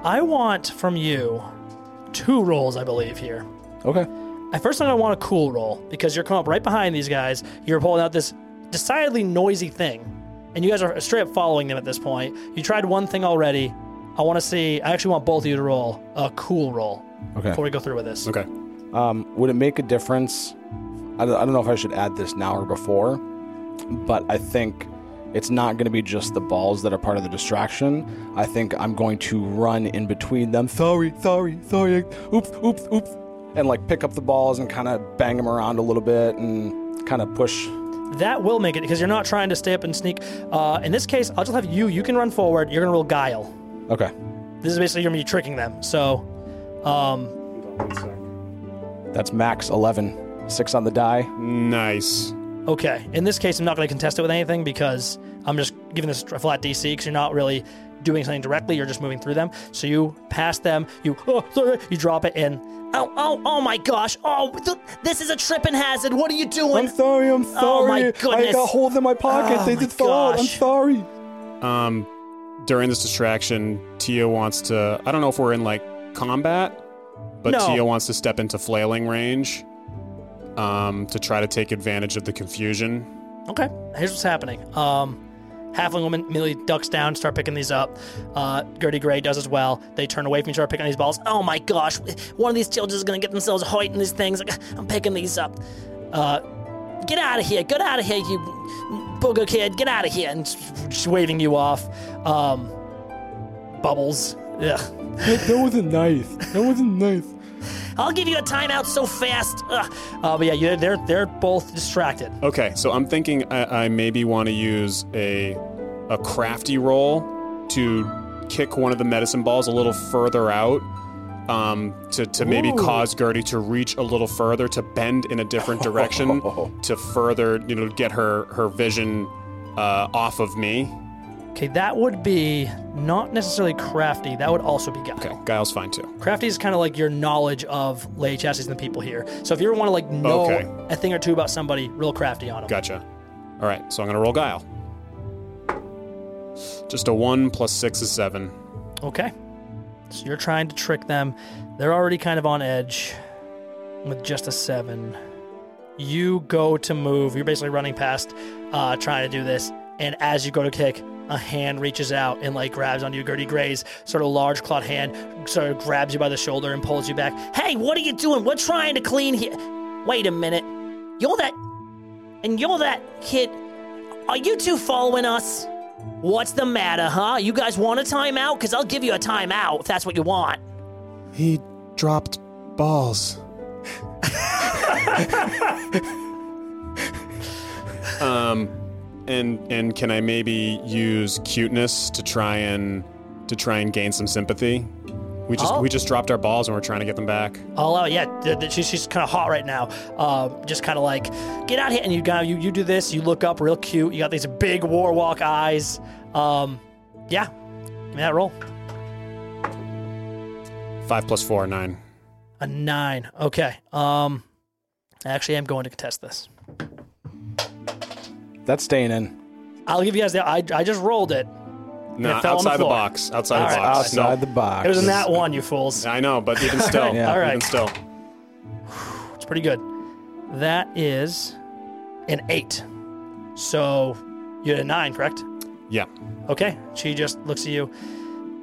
Speaker 2: I want from you two rolls, I believe, here.
Speaker 5: Okay.
Speaker 2: At first, I'm going to want a cool roll because you're coming up right behind these guys. You're pulling out this decidedly noisy thing, and you guys are straight up following them at this point. You tried one thing already. I want to see. I actually want both of you to roll a cool roll
Speaker 5: Okay.
Speaker 2: before we go through with this.
Speaker 4: Okay.
Speaker 5: Um, would it make a difference? I don't, I don't know if I should add this now or before, but I think it's not going to be just the balls that are part of the distraction. I think I'm going to run in between them. Sorry, sorry, sorry. Oops, oops, oops. And like pick up the balls and kind of bang them around a little bit and kind of push.
Speaker 2: That will make it because you're not trying to stay up and sneak. Uh, in this case, I'll just have you. You can run forward. You're gonna roll guile.
Speaker 5: Okay.
Speaker 2: This is basically you're gonna be tricking them. So, um,
Speaker 5: That's max 11. Six on the die.
Speaker 4: Nice.
Speaker 2: Okay. In this case, I'm not gonna contest it with anything because I'm just giving this a flat DC because you're not really doing something directly. You're just moving through them. So you pass them. You oh, sorry, you drop it in.
Speaker 6: Oh, oh, oh my gosh. Oh, th- this is a tripping hazard. What are you doing?
Speaker 5: I'm sorry, I'm sorry.
Speaker 6: Oh, my goodness!
Speaker 5: I got holes in my pocket.
Speaker 6: Oh,
Speaker 5: they
Speaker 6: my
Speaker 5: did fall out. I'm sorry.
Speaker 4: Um, during this distraction, Tio wants to. I don't know if we're in like combat, but
Speaker 2: No.
Speaker 4: Tio wants to step into flailing range. Um, to try to take advantage of the confusion.
Speaker 2: Okay, here's what's happening. Um, Halfling woman immediately ducks down, start picking these up. Uh, Gertie Gray does as well. They turn away from each other, picking these balls.
Speaker 6: Oh my gosh. One of these children is going to get themselves hurt in these things. I'm picking these up.
Speaker 2: Uh,
Speaker 6: Get out of here. Get out of here, you booger kid. Get out of here.
Speaker 2: and she's waving you off. Um, bubbles. Ugh.
Speaker 5: That wasn't nice. That wasn't nice.
Speaker 6: I'll give you a timeout so fast. Ugh.
Speaker 2: Uh, but yeah, you, they're they're both distracted.
Speaker 4: Okay, so I'm thinking I, I maybe want to use a a crafty roll to kick one of the medicine balls a little further out. Um, to, to maybe cause Gertie to reach a little further, to bend in a different direction, to further, you know, get her her vision uh, off of me.
Speaker 2: Okay, that would be not necessarily crafty. That would also be guile.
Speaker 4: Okay, Guile's fine too.
Speaker 2: Crafty is kind of like your knowledge of Lady Chastity's and the people here. So if you ever want to like know
Speaker 4: Okay.
Speaker 2: a thing or two about somebody, real crafty on them.
Speaker 4: Gotcha. All right, so I'm gonna roll Guile. Just a one plus six is seven.
Speaker 2: Okay. So you're trying to trick them. They're already kind of on edge with just a seven. You go to move. You're basically running past, uh, trying to do this. And as you go to kick, a hand reaches out and like grabs onto you. Gertie Gray's sort of large clawed hand sort of grabs you by the shoulder and pulls you back.
Speaker 6: Hey, what are you doing? We're trying to clean here. Wait a minute. You're that. And you're that kid. Are you two following us? What's the matter, huh? You guys want a timeout? Because I'll give you a timeout if that's what you want.
Speaker 4: He dropped balls. um, and and can I maybe use cuteness to try and to try and gain some sympathy? We just
Speaker 2: Oh.
Speaker 4: we just dropped our balls and we're trying to get them back.
Speaker 2: All out, yeah. th- th- She's, she's kind of hot right now. Um, just kind of like, get out here, and you got you you do this. You look up, real cute. You got these big war walk eyes. Um, yeah, give me that roll.
Speaker 4: Five plus four, nine.
Speaker 2: A nine. Okay. Um, actually, I'm going to contest this.
Speaker 5: That's staying in.
Speaker 2: I'll give you guys the. I, I just rolled it.
Speaker 4: No,
Speaker 2: it fell on the
Speaker 4: outside the,
Speaker 2: floor.
Speaker 4: box. Outside
Speaker 2: All
Speaker 4: the
Speaker 2: right,
Speaker 4: box.
Speaker 5: Outside
Speaker 4: No.
Speaker 5: the box.
Speaker 2: It was in that one, you fools.
Speaker 4: I know, but even still,
Speaker 5: Yeah.
Speaker 2: All right.
Speaker 4: even still.
Speaker 2: It's pretty good. That is an eight. So you had a nine, correct?
Speaker 4: Yeah.
Speaker 2: Okay. She just looks at you.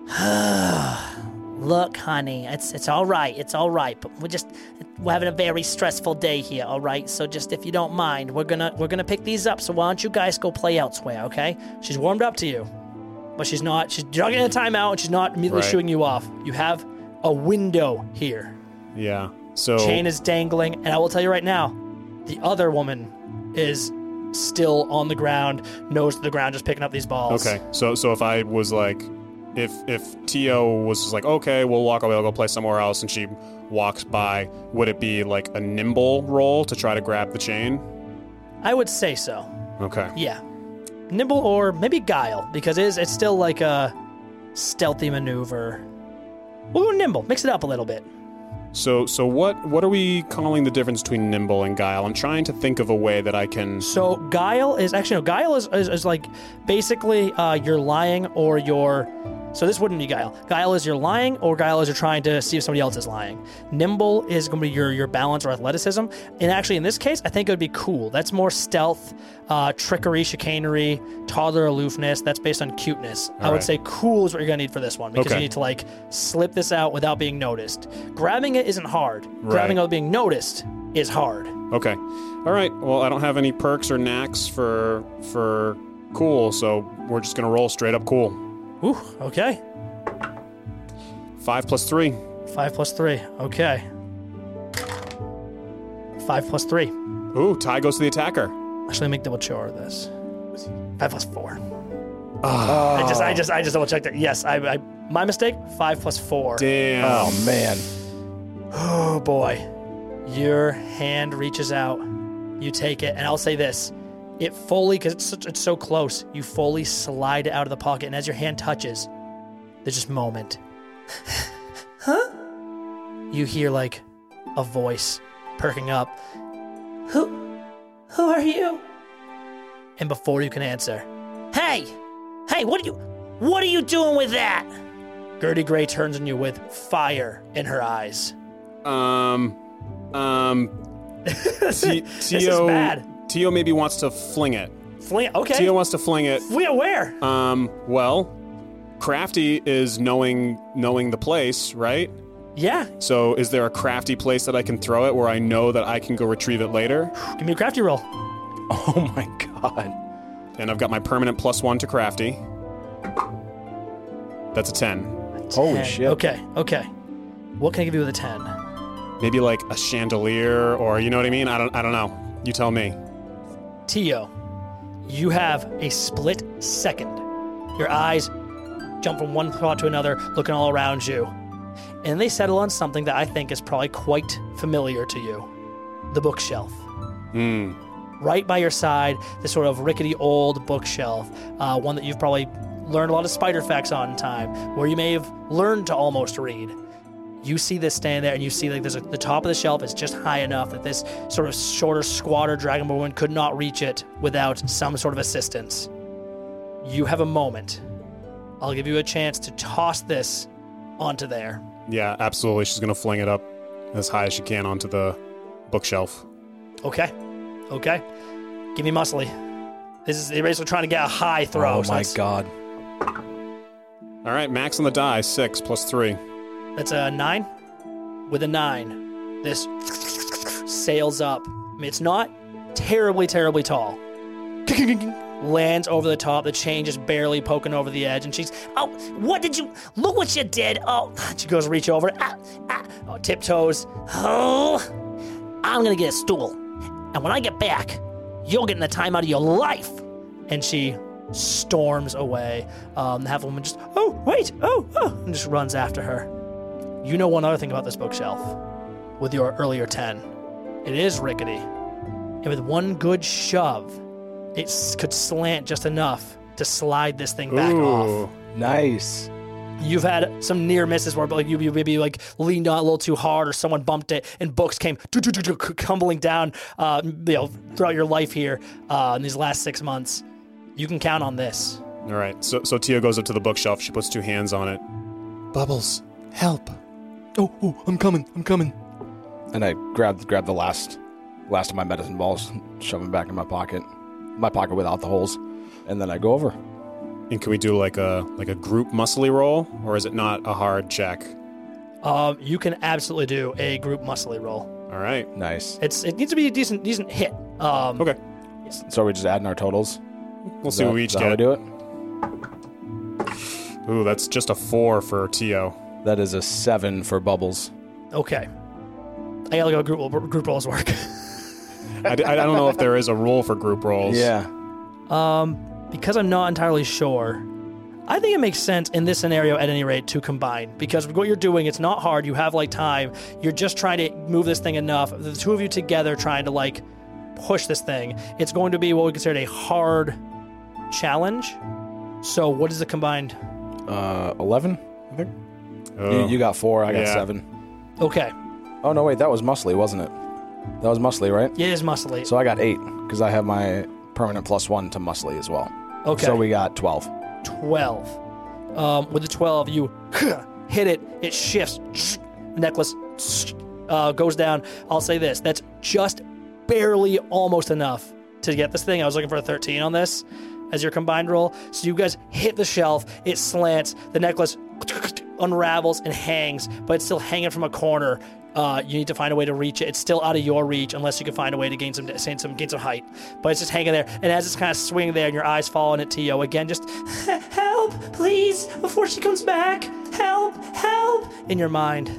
Speaker 6: Look, honey, it's it's all right. It's all right. But we're just we're having a very stressful day here. All right. So just if you don't mind, we're gonna we're gonna pick these up. So why don't you guys go play elsewhere? Okay.
Speaker 2: She's warmed up to you, but she's not. She's not getting a timeout, and she's not immediately
Speaker 4: Right.
Speaker 2: shooing you off. You have a window here.
Speaker 4: Yeah. So
Speaker 2: Chain is dangling, and I will tell you right now, the other woman is still on the ground, nose to the ground, just picking up these balls.
Speaker 4: Okay, so so if I was like, if if Tio was just like, okay, we'll walk away, I'll go play somewhere else, and she walks by, would it be like a nimble roll to try to grab the chain?
Speaker 2: I would say so.
Speaker 4: Okay,
Speaker 2: Yeah, nimble or maybe guile because it is, it's still like a stealthy maneuver. We'll go nimble, mix it up a little bit.
Speaker 4: so so what what are we calling the difference between nimble and guile? I'm trying to think of a way that I can.
Speaker 2: So guile is actually no guile is, is, is like basically uh, you're lying or you're So this wouldn't be guile. Guile is you're lying, or guile is you're trying to see if somebody else is lying. Nimble is going to be your your balance or athleticism. And actually, in this case, I think it would be cool. That's more stealth, uh, trickery, chicanery, toddler aloofness. That's based on cuteness. I would
Speaker 4: right.
Speaker 2: say cool is what you're going to need for this one because
Speaker 4: Okay.
Speaker 2: you need to like slip this out without being noticed. Grabbing it isn't hard. Grabbing
Speaker 4: Right.
Speaker 2: without being noticed is hard.
Speaker 4: Okay. All right. Well, I don't have any perks or knacks for for cool, so we're just gonna roll straight up cool.
Speaker 2: Ooh, okay.
Speaker 4: Five plus three.
Speaker 2: Five plus three. Okay. Five plus three.
Speaker 4: Ooh, tie goes to the attacker.
Speaker 2: Actually, let me double check of this. Five plus four. Ah. I just, I just, I just double checked it. Yes, I, I, my mistake. Five plus four.
Speaker 4: Damn.
Speaker 5: Oh man.
Speaker 2: Oh boy, your hand reaches out. You take it, and I'll say this: it fully, because it's, such- it's so close. You fully slide it out of the pocket, and as your hand touches, there's just moment. huh? You hear like a voice perking up. Who? Who are you? And before you can answer,
Speaker 6: Hey! Hey, what are you what are you doing with that?
Speaker 2: Gertie Gray turns on you with fire in her eyes.
Speaker 4: Um, um, T-
Speaker 2: This
Speaker 4: Tio,
Speaker 2: is bad.
Speaker 4: Tio maybe wants to fling it.
Speaker 2: Fling. Okay.
Speaker 4: Tio wants to fling it.
Speaker 2: we are where?
Speaker 4: Um, well, Crafty is knowing knowing the place, right?
Speaker 2: yeah.
Speaker 4: So, is there a crafty place that I can throw it where I know that I can go retrieve it later?
Speaker 2: Give me a crafty roll.
Speaker 5: Oh my god.
Speaker 4: And I've got my permanent plus one to crafty. That's a ten.
Speaker 5: Holy
Speaker 2: 10.
Speaker 5: shit.
Speaker 2: Okay, okay. What can I give you with a 10?
Speaker 4: Maybe like a chandelier, or you know what I mean? I don't. I don't know. You tell me.
Speaker 2: Tio, you have a split second. Your eyes jump from one spot to another, looking all around you. And they settle on something that I think is probably quite familiar to you the bookshelf.
Speaker 4: Hmm.
Speaker 2: Right by your side, this sort of rickety old bookshelf, uh, one that you've probably learned a lot of spider facts on in time, where you may have learned to almost read. You see this stand there, and you see like there's a, the top of the shelf is just high enough that this sort of shorter, squatter dragonborn woman could not reach it without some sort of assistance. You have a moment. I'll give you a chance to toss this onto there.
Speaker 4: Yeah, absolutely. She's gonna fling it up as high as she can onto the bookshelf.
Speaker 2: Okay, okay. Give me muscly. This is they're basically trying to get a high throw.
Speaker 5: Oh
Speaker 2: so
Speaker 5: my
Speaker 2: that's-
Speaker 5: god.
Speaker 4: All right, max on the die, six plus three.
Speaker 2: That's a nine. With a nine, this sails up. It's not terribly, terribly tall. Lands over the top. The chain just barely poking over the edge, and she's
Speaker 6: Oh, what did you look what you did? Oh,
Speaker 2: she goes reach over. Ah, ah, oh, tiptoes.
Speaker 6: oh I'm gonna get a stool. And when I get back, you're getting the time out of your life.
Speaker 2: and she storms away. Um, the half woman just, oh, wait, oh, oh, and just runs after her. You know one other thing about this bookshelf with your earlier 10. It is rickety. And with one good shove, it could slant just enough to slide this thing back off.
Speaker 5: Nice.
Speaker 2: You've had some near misses where like you, you maybe like leaned on a little too hard, or someone bumped it, and books came tumbling down. Uh, you know, throughout your life here uh, in these last six months, you can count on this.
Speaker 4: All right. So so Tio goes up to the bookshelf. She puts two hands on it. Bubbles, help.
Speaker 7: Oh, oh, I'm coming. I'm coming.
Speaker 5: And I grab grab the last last of my medicine balls, shove them back in my pocket. My pocket without the holes. And then I go over.
Speaker 4: And can we do like a like a group muscly roll, or is it not a hard check?
Speaker 2: Um, you can absolutely do a group muscly roll.
Speaker 4: All right.
Speaker 5: Nice.
Speaker 2: It's it needs to be a decent decent hit. Um,
Speaker 4: Okay.
Speaker 5: So are we just adding our totals?
Speaker 4: We'll
Speaker 5: Is
Speaker 4: see
Speaker 5: that-
Speaker 4: what we
Speaker 5: is
Speaker 4: each
Speaker 5: that how we do it?
Speaker 4: Ooh, that's just a four for Tio.
Speaker 5: That is a seven for bubbles.
Speaker 2: okay. I gotta go group group rolls work.
Speaker 4: I don't know if there is a rule for group rolls.
Speaker 5: Yeah.
Speaker 2: um, because I'm not entirely sure. I think it makes sense in this scenario, at any rate, to combine because what you're doing, it's not hard. You have like time. You're just trying to move this thing enough. The two of you together trying to like push this thing. It's going to be what we consider a hard challenge. So, what is the combined?
Speaker 5: Uh, 11, I think.
Speaker 4: Oh.
Speaker 5: You, you got four, I got
Speaker 4: Yeah.
Speaker 5: seven.
Speaker 2: Okay,
Speaker 5: Oh, no, wait, that was muscly, wasn't it? That was muscly, right?
Speaker 2: Yeah, it is muscly.
Speaker 5: So I got eight because I have my permanent plus one to muscly as well.
Speaker 2: Okay,
Speaker 5: So we got 12.
Speaker 2: 12. Um, with the 12, you hit it, it shifts. Necklace uh, goes down. I'll say this that's just barely almost enough to get this thing. I was looking for a 13 on this as your combined roll. So you guys hit the shelf, it slants, the necklace unravels and hangs, but it's still hanging from a corner. Uh, you need to find a way to reach it. It's still out of your reach unless you can find a way to gain some gain some gain some height. But it's just hanging there, and as it's kind of swinging there, and your eyes fall on it, Tio again, just help, please, before she comes back, help, help, in your mind.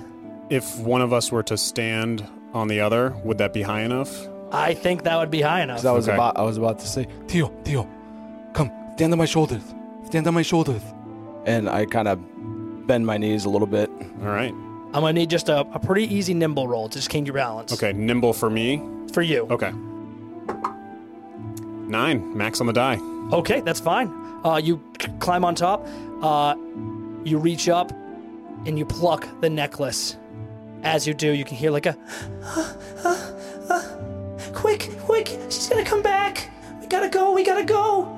Speaker 4: If one of us were to stand on the other, would that be high enough?
Speaker 2: I think that would be high enough.
Speaker 5: I was
Speaker 4: Okay.
Speaker 5: about I was about to say,
Speaker 7: Tio, Tio, come, stand on my shoulders. Stand on my shoulders.
Speaker 5: and I kind of bend my knees a little bit.
Speaker 4: All right.
Speaker 2: I'm gonna need just a, a pretty easy nimble roll to just gain your balance.
Speaker 4: Okay, nimble for me.
Speaker 2: For you.
Speaker 4: Okay. Nine, max on the die.
Speaker 2: Okay, that's fine. Uh, you c- climb on top. Uh, you reach up, and you pluck the necklace. As you do, you can hear like a quick, quick! She's gonna come back. We gotta go. We gotta go.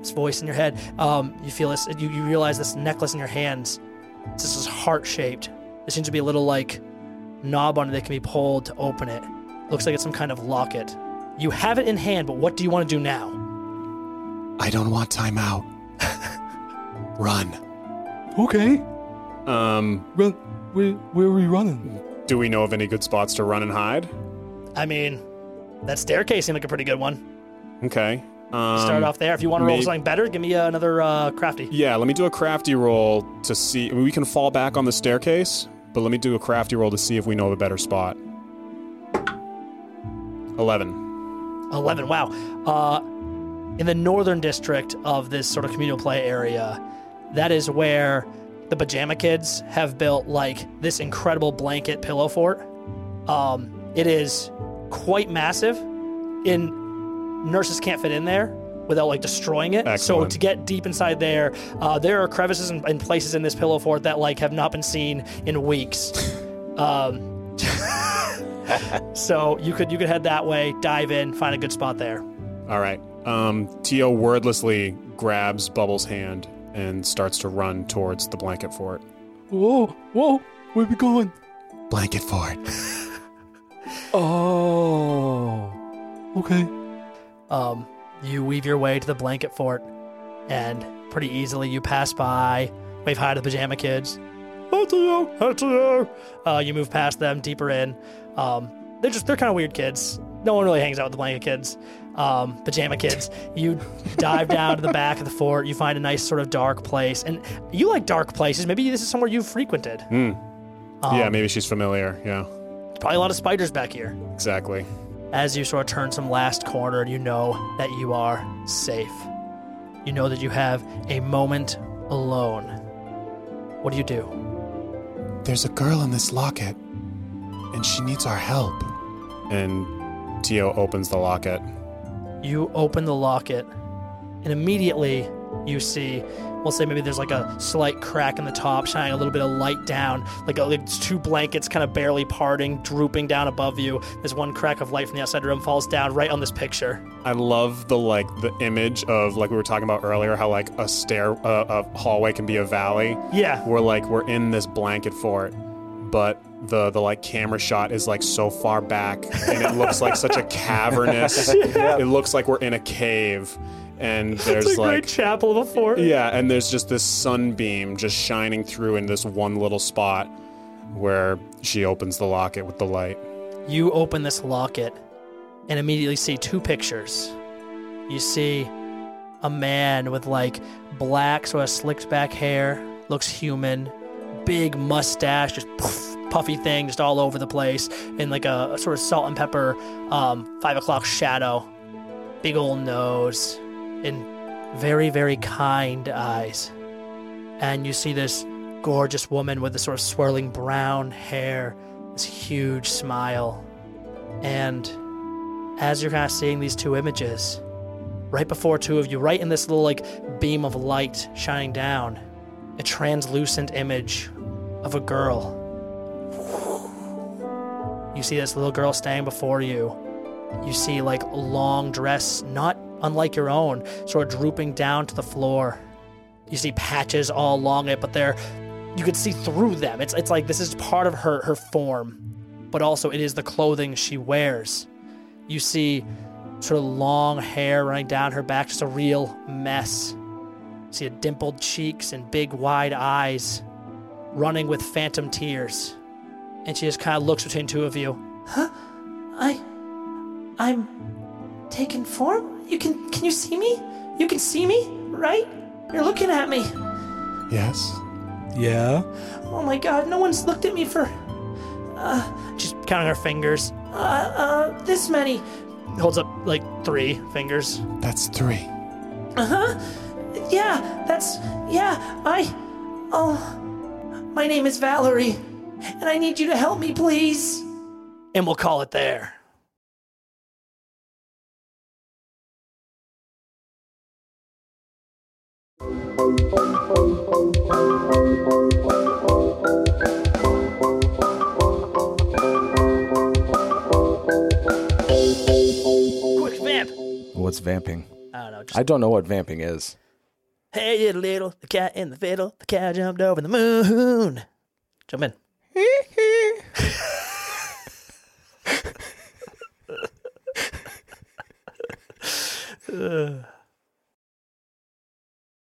Speaker 2: This voice in your head. Um, you feel this. You, you realize this necklace in your hands. It's just this heart shaped. There seems to be a little like knob on it that can be pulled to open it. Looks like it's some kind of locket. You have it in hand, but what do you want to do now?
Speaker 4: I don't want timeout. Run.
Speaker 7: Okay.
Speaker 4: Um,
Speaker 7: Run. Where, where are we running?
Speaker 4: do we know of any good spots to run and hide?
Speaker 2: I mean, that staircase seemed like a pretty good one.
Speaker 4: Okay. Um,
Speaker 2: Start off there. If you want to roll
Speaker 4: maybe-
Speaker 2: something better, give me uh, another uh, crafty.
Speaker 4: Yeah, let me do a crafty roll to see. I mean, we can fall back on the staircase, but let me do a crafty roll to see if we know of a better spot. 11.
Speaker 2: 11. Wow. Uh, in the northern district of this sort of communal play area, that is where the pajama kids have built like this incredible blanket pillow fort. Um, it is quite massive. In nurses can't fit in there without like destroying it.
Speaker 4: Excellent.
Speaker 2: So to get deep inside there, uh, there are crevices and, and places in this pillow fort that like have not been seen in weeks. um, so you could you could head that way, dive in, find a good spot there.
Speaker 4: All right. Um, Tio wordlessly grabs Bubbles' hand and starts to run towards the blanket fort.
Speaker 7: Whoa, whoa, where we going?
Speaker 4: Blanket fort.
Speaker 7: Oh. Okay.
Speaker 2: Um, you weave your way to the blanket fort, and pretty easily you pass by, wave hi to the pajama kids. Hi to you, hi to you. Uh, you move past them, deeper in. Um, they're just they're kind of weird kids. No one really hangs out with the blanket kids, um, pajama kids. You dive down to the back of the fort. You find a nice sort of dark place, and you like dark places. Maybe this is somewhere you've frequented.
Speaker 4: Hmm. yeah, maybe she's familiar. Yeah,
Speaker 2: Probably a lot of spiders back here.
Speaker 4: exactly.
Speaker 2: As you sort of turn some last corner, you know that you are safe. You know that you have a moment alone. What do you do?
Speaker 4: There's a girl in this locket, and she needs our help. And Tio opens the locket.
Speaker 2: You open the locket, and immediately you see, we'll say maybe there's like a slight crack in the top, shining a little bit of light down, like, a, like two blankets kind of barely parting, drooping down above you. There's one crack of light from the outside room falls down right on this picture.
Speaker 4: I love the like the image of like we were talking about earlier, how like a stair, uh, a hallway can be a valley.
Speaker 2: Yeah.
Speaker 4: We're like we're in this blanket fort, but the the like camera shot is like so far back, and it looks like such a cavernous. It looks like we're in a cave, and there's
Speaker 2: It's a
Speaker 4: like
Speaker 2: great chapel of a fort.
Speaker 4: yeah, and there's just this sunbeam just shining through in this one little spot where she opens the locket with the light.
Speaker 2: You open this locket and immediately see two pictures. You see a man with like black, sort of slicked back hair, looks human, big mustache, just poof, puffy thing just all over the place, in like a, a sort of salt and pepper um, five o'clock shadow, big old nose, and very, very kind eyes. And you see this gorgeous woman with the sort of swirling brown hair, this huge smile. And as you're kind of seeing these two images, right before two of you, right in this little like beam of light shining down, a translucent image of a girl. You see this little girl standing before you. You see like long dress, not unlike your own, sort of drooping down to the floor. You see patches all along it, but they're you could see through them. It's it's like this is part of her her form, but also it is the clothing she wears. You see sort of long hair running down her back, just a real mess. You see a dimpled cheeks and big wide eyes running with phantom tears. And she just kind of looks between two of you. Huh?
Speaker 6: I. I'm. taking form? You can. Can you see me? You can see me, right? You're looking at me.
Speaker 4: Yes.
Speaker 7: Yeah?
Speaker 6: Oh my god, no one's looked at me for.
Speaker 2: She's counting her fingers.
Speaker 6: Uh, uh, this many.
Speaker 2: Holds up like three fingers.
Speaker 4: That's three. Uh-huh.
Speaker 6: Yeah, that's. Yeah, I. Oh. My name is Valerie, and I need you to help me, please.
Speaker 2: And we'll call it there.
Speaker 5: What's vamping?
Speaker 2: I don't know. Just,
Speaker 5: I don't know what vamping is.
Speaker 2: hey, you little, the cat in the fiddle, the cow jumped over the moon. Jump in. Ugh.